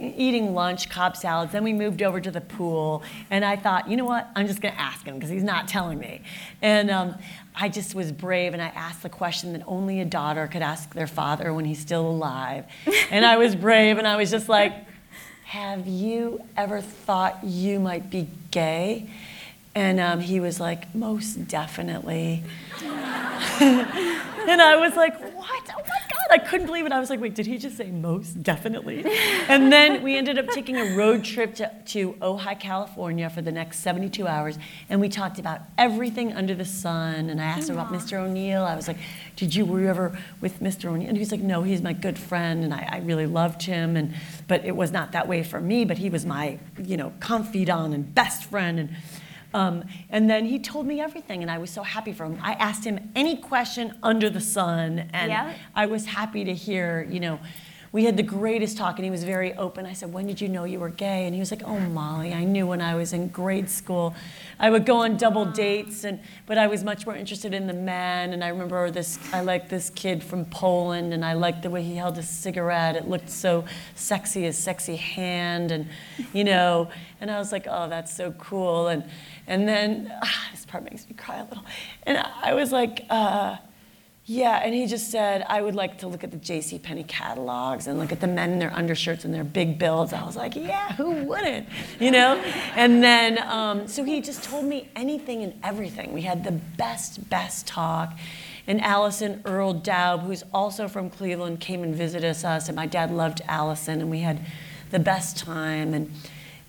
eating lunch, Cobb salads. Then we moved over to the pool, and I thought, you know what? I'm just going to ask him because he's not telling me. And um, I just was brave, and I asked the question that only a daughter could ask their father when he's still alive. and I was brave, and I was just like, "Have you ever thought you might be gay?" And um, he was like, "Most definitely." and I was like, what? Oh my God. I couldn't believe it. I was like, wait, did he just say most definitely? And then we ended up taking a road trip to, to Ojai, California for the next 72 hours. And we talked about everything under the sun. And I asked him about Mr. O'Neill. I was like, did you, were you ever with Mr. O'Neill? And he was like, no, he's my good friend. And I, I really loved him. And, but it was not that way for me, but he was my, you know, confidant and best friend. And, um, and then he told me everything, and I was so happy for him. I asked him any question under the sun, and Yeah. I was happy to hear, you know, we had the greatest talk, and he was very open. I said, When did you know you were gay? And he was like, Oh, Molly, I knew when I was in grade school. I would go on double dates, and, but I was much more interested in the men. And I remember this, I liked this kid from Poland, and I liked the way he held a cigarette. It looked so sexy, his sexy hand, and, you know, and I was like, Oh, that's so cool. And, and then, ah, this part makes me cry a little. And I was like, uh, yeah, and he just said, I would like to look at the J.C. Penney catalogs and look at the men in their undershirts and their big bills. I was like, yeah, who wouldn't? You know? And then, um, so he just told me anything and everything. We had the best, best talk. And Allison Earl Daub, who's also from Cleveland, came and visited us. And my dad loved Allison, and we had the best time. And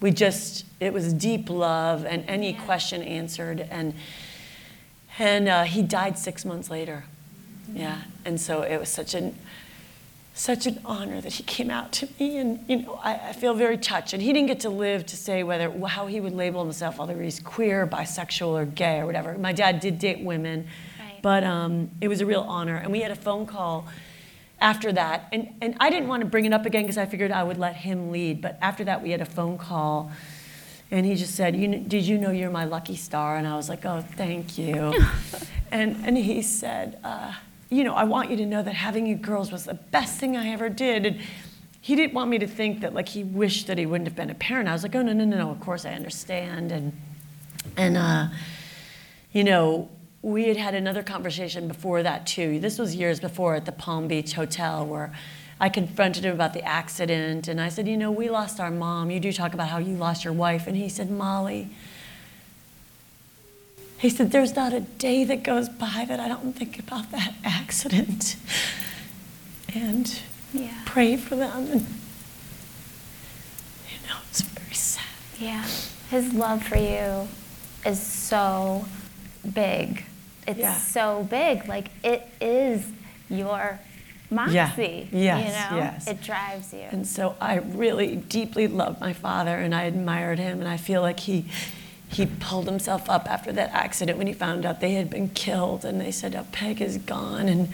we just, it was deep love and any question answered. And, and uh, he died six months later. Yeah, and so it was such an such an honor that he came out to me, and you know, I, I feel very touched. And he didn't get to live to say whether how he would label himself, whether he's queer, bisexual, or gay, or whatever. My dad did date women, Right. but um, it was a real honor. And we had a phone call after that, and and I didn't want to bring it up again because I figured I would let him lead. But after that, we had a phone call And he just said, you "Did you know you're my lucky star?" And I was like, "Oh, thank you." and and he said, uh, "You know, I want you to know that having you girls was the best thing I ever did." And he didn't want me to think that like he wished that he wouldn't have been a parent. I was like, "Oh no, no, no, no. Of course I understand." And and uh, you know, we had had another conversation before that too. This was years before at the Palm Beach Hotel where I confronted him about the accident and I said, You know, we lost our mom. You do talk about how you lost your wife. And he said, Molly, he said, There's not a day that goes by that I don't think about that accident and Yeah. pray for them. And, you know, it's very sad. Yeah. His love for you is so big. It's Yeah. so big. Like it is your moxie. Yes, You know? yes. It drives you. And so I really deeply loved my father and I admired him and I feel like he he pulled himself up after that accident when he found out they had been killed and they said oh, Peg is gone and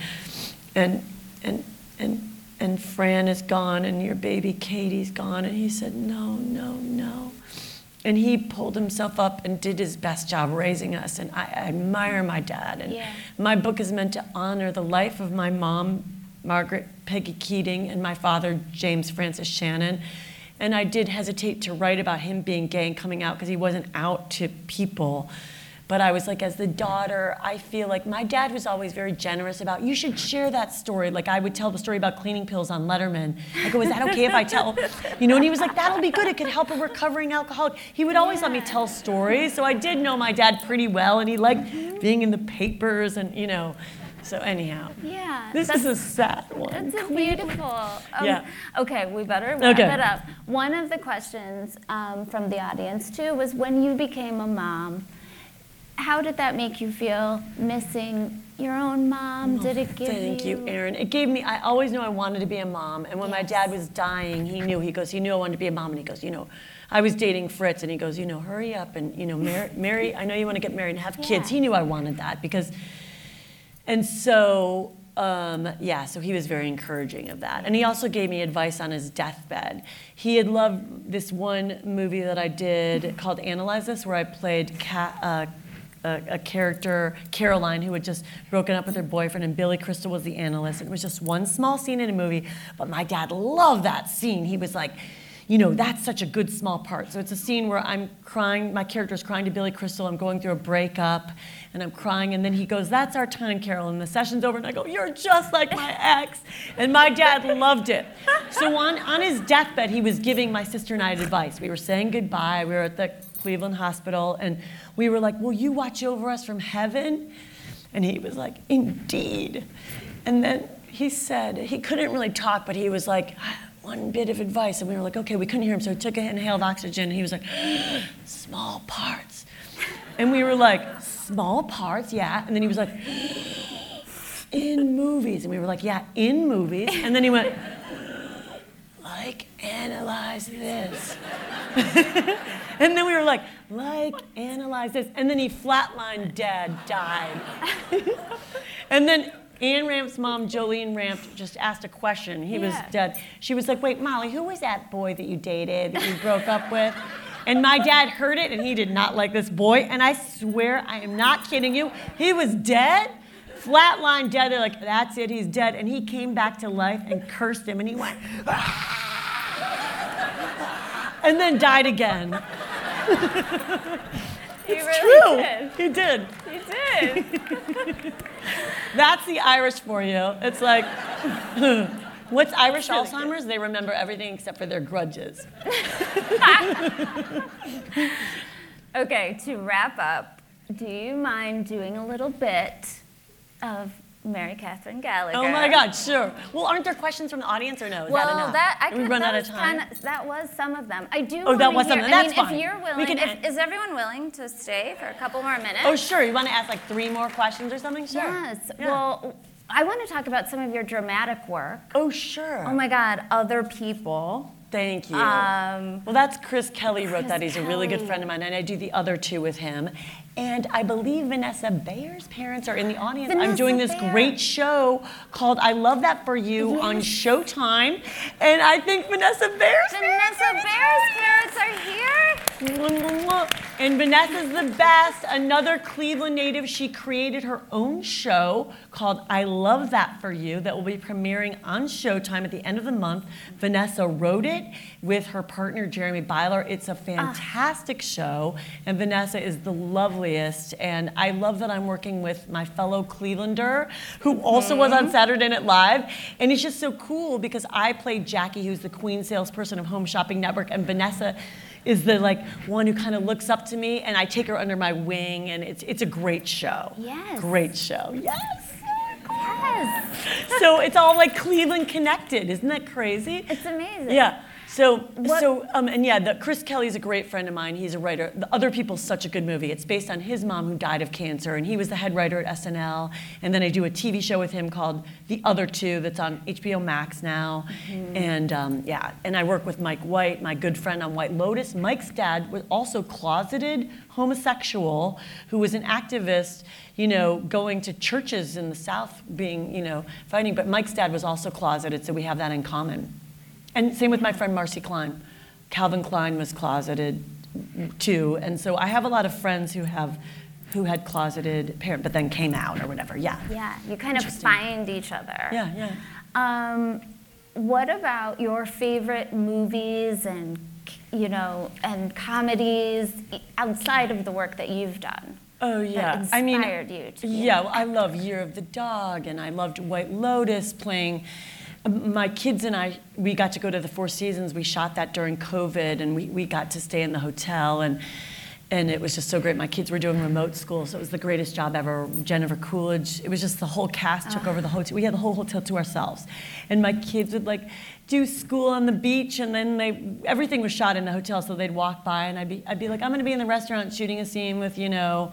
and and and and Fran is gone and your baby Katie's gone and he said no no no and he pulled himself up and did his best job raising us and I, I admire my dad and Yeah. my book is meant to honor the life of my mom, Margaret Peggy Keating, and my father, James Francis Shannon. And I did hesitate to write about him being gay and coming out because he wasn't out to people. But I was like, as the daughter, I feel like my dad was always very generous about, you should share that story. Like I would tell the story about cleaning pills on Letterman. I go, oh, is that okay if I tell? You know, and he was like, that'll be good. It could help a recovering alcoholic. He would always let me tell stories. So I did know my dad pretty well, and he liked being in the papers and, you know. So anyhow, yeah. this is a sad one. That's a beautiful. Um, Yeah. Okay, we better wrap Okay. it up. One of the questions um, from the audience too was when you became a mom, how did that make you feel? Missing your own mom? did it give Oh, Thank you, Erin. It gave me, I always knew I wanted to be a mom. And when my dad was dying, he knew, he goes, he knew I wanted to be a mom. And he goes, you know, I was dating Fritz. And he goes, you know, hurry up and, you know, marry, marry I know you want to get married and have kids. He knew I wanted that because, and so, um, yeah, so he was very encouraging of that. And he also gave me advice on his deathbed. He had loved this one movie that I did called Analyze This, where I played Ca uh, a, a character, Caroline, who had just broken up with her boyfriend, and Billy Crystal was the analyst. It was just one small scene in a movie, but my dad loved that scene. He was like, you know, that's such a good small part. So it's a scene where I'm crying, my character's crying to Billy Crystal, I'm going through a breakup, and I'm crying, and then he goes, That's our time, Carol. And the session's over, and I go, You're just like my ex. And my dad loved it. So on, on his deathbed, he was giving my sister and I advice. We were saying goodbye, we were at the Cleveland Hospital, and we were like, Will you watch over us from heaven? And he was like, Indeed. And then he said, he couldn't really talk, but he was like, one bit of advice. And we were like, okay, we couldn't hear him. So he took an inhale of oxygen and he was like, small parts. And we were like, small parts, yeah. And then he was like, in movies. And we were like, yeah, in movies. And then he went, like, analyze this. and then we were like, like, analyze this. And then he flatlined dead, died. and then Anne Ramp's mom, Jolene Ramp, just asked a question. He was dead. She was like, wait, Molly, who was that boy that you dated, that you broke up with? And my dad heard it and he did not like this boy. And I swear, I am not kidding you, he was dead. Flatline dead. They're like, that's it, he's dead. And he came back to life and cursed him and he went, ah! and then died again. It's really true. did. He did. You did. That's the Irish for you. It's like, what's Irish Alzheimer's? They remember everything except for their grudges. Okay, to wrap up, do you mind doing a little bit of Mary Catherine Gallagher? Oh my God, sure. Well, aren't there questions from the audience or no? Is well, that enough? that I Did we could- run that out of was time. kinda- that was some of them. I do. Oh, that was some of them. I That's mean, fine. if you're willing, We can if, is everyone willing to stay for a couple more minutes? Oh, sure. You want to ask like three more questions or something? Sure. Yes. Yeah. Well, I want to talk about some of your dramatic work. Oh, sure. Oh my God, other people. Thank you. Um, well, that's Chris Kelly wrote that. Chris He's a really good friend of mine, and I do the other two with him. And I believe Vanessa Bayer's parents are in the audience. I'm doing this Bayer. great show called I Love That For You on Showtime. And I think Vanessa Bayer's Vanessa Bayer's parents are here. And Vanessa's the best. Another Cleveland native. She created her own show called I Love That For You that will be premiering on Showtime at the end of the month. Vanessa wrote it with her partner Jeremy Beiler. It's a ah. fantastic show, and Vanessa is the loveliest. And I love that I'm working with my fellow Clevelander who also was on mm-hmm. Saturday Night Live. And it's just so cool because I played Jackie, who's the queen salesperson of Home Shopping Network, and Vanessa is the like one who kind of looks up to me and I take her under my wing and it's it's a great show. Yes. Great show. Yes. Yes. So it's all like Cleveland connected. Isn't that crazy? It's amazing. Yeah. So, so, um, and yeah, the, Chris Kelly's a great friend of mine. He's a writer. The Other People's such a good movie. It's based on his mom who died of cancer, and he was the head writer at SNL. And then I do a TV show with him called The Other Two that's on HBO Max now. And um, yeah, and I work with Mike White, my good friend on White Lotus. Mike's dad was also closeted homosexual who was an activist, you know, going to churches in the South, being, you know, fighting. But Mike's dad was also closeted, so we have that in common. And same with my friend Marci Klein. Calvin Klein was closeted too, and so I have a lot of friends who have who had closeted parent, but then came out or whatever. Yeah. Yeah, you kind of find each other. Yeah, yeah. Um, what about your favorite movies and you know and comedies outside of the work that you've done? Oh yeah, I mean, inspired you to be yeah, well, I love Year of the Dog, and I loved White Lotus playing. Um, My kids and I, we got to go to the Four Seasons. We shot that during COVID, and we, we got to stay in the hotel, and and it was just so great. My kids were doing remote school, so it was the greatest job ever. Jennifer Coolidge, it was just the whole cast took over the hotel. We had the whole hotel to ourselves, and my kids would like do school on the beach, and then they everything was shot in the hotel, so they'd walk by, and I'd be I'd be like, I'm gonna be in the restaurant shooting a scene with you know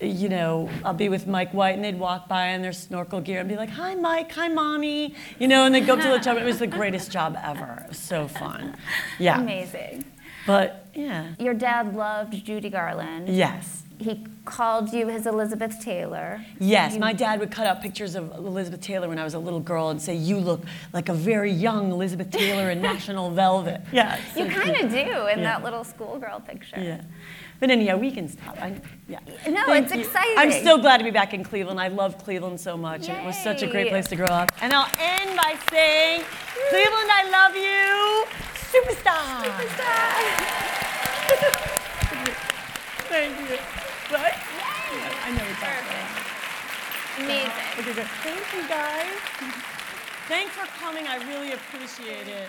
you know, I'll be with Mike White and they'd walk by in their snorkel gear and be like, hi, Mike, hi, mommy. You know, and they'd go up to the job. It was the greatest job ever. It was so fun. Yeah. Amazing. But yeah. Your dad loved Judy Garland. Yes. He called you his Elizabeth Taylor. Yes, my dad would cut out pictures of Elizabeth Taylor when I was a little girl and say, You look like a very young Elizabeth Taylor in National Velvet. Yes, You kind of do in Yeah. that little schoolgirl picture. Yeah. But anyhow, we can stop. I, yeah. No, Thank it's you. exciting. I'm so glad to be back in Cleveland. I love Cleveland so much, and it was such a great place to grow up. And I'll end by saying, Cleveland, I love you, superstar. Thank you. Right? I know it's awesome. Amazing. Okay, good. Thank you, guys. Thanks for coming. I really appreciate it.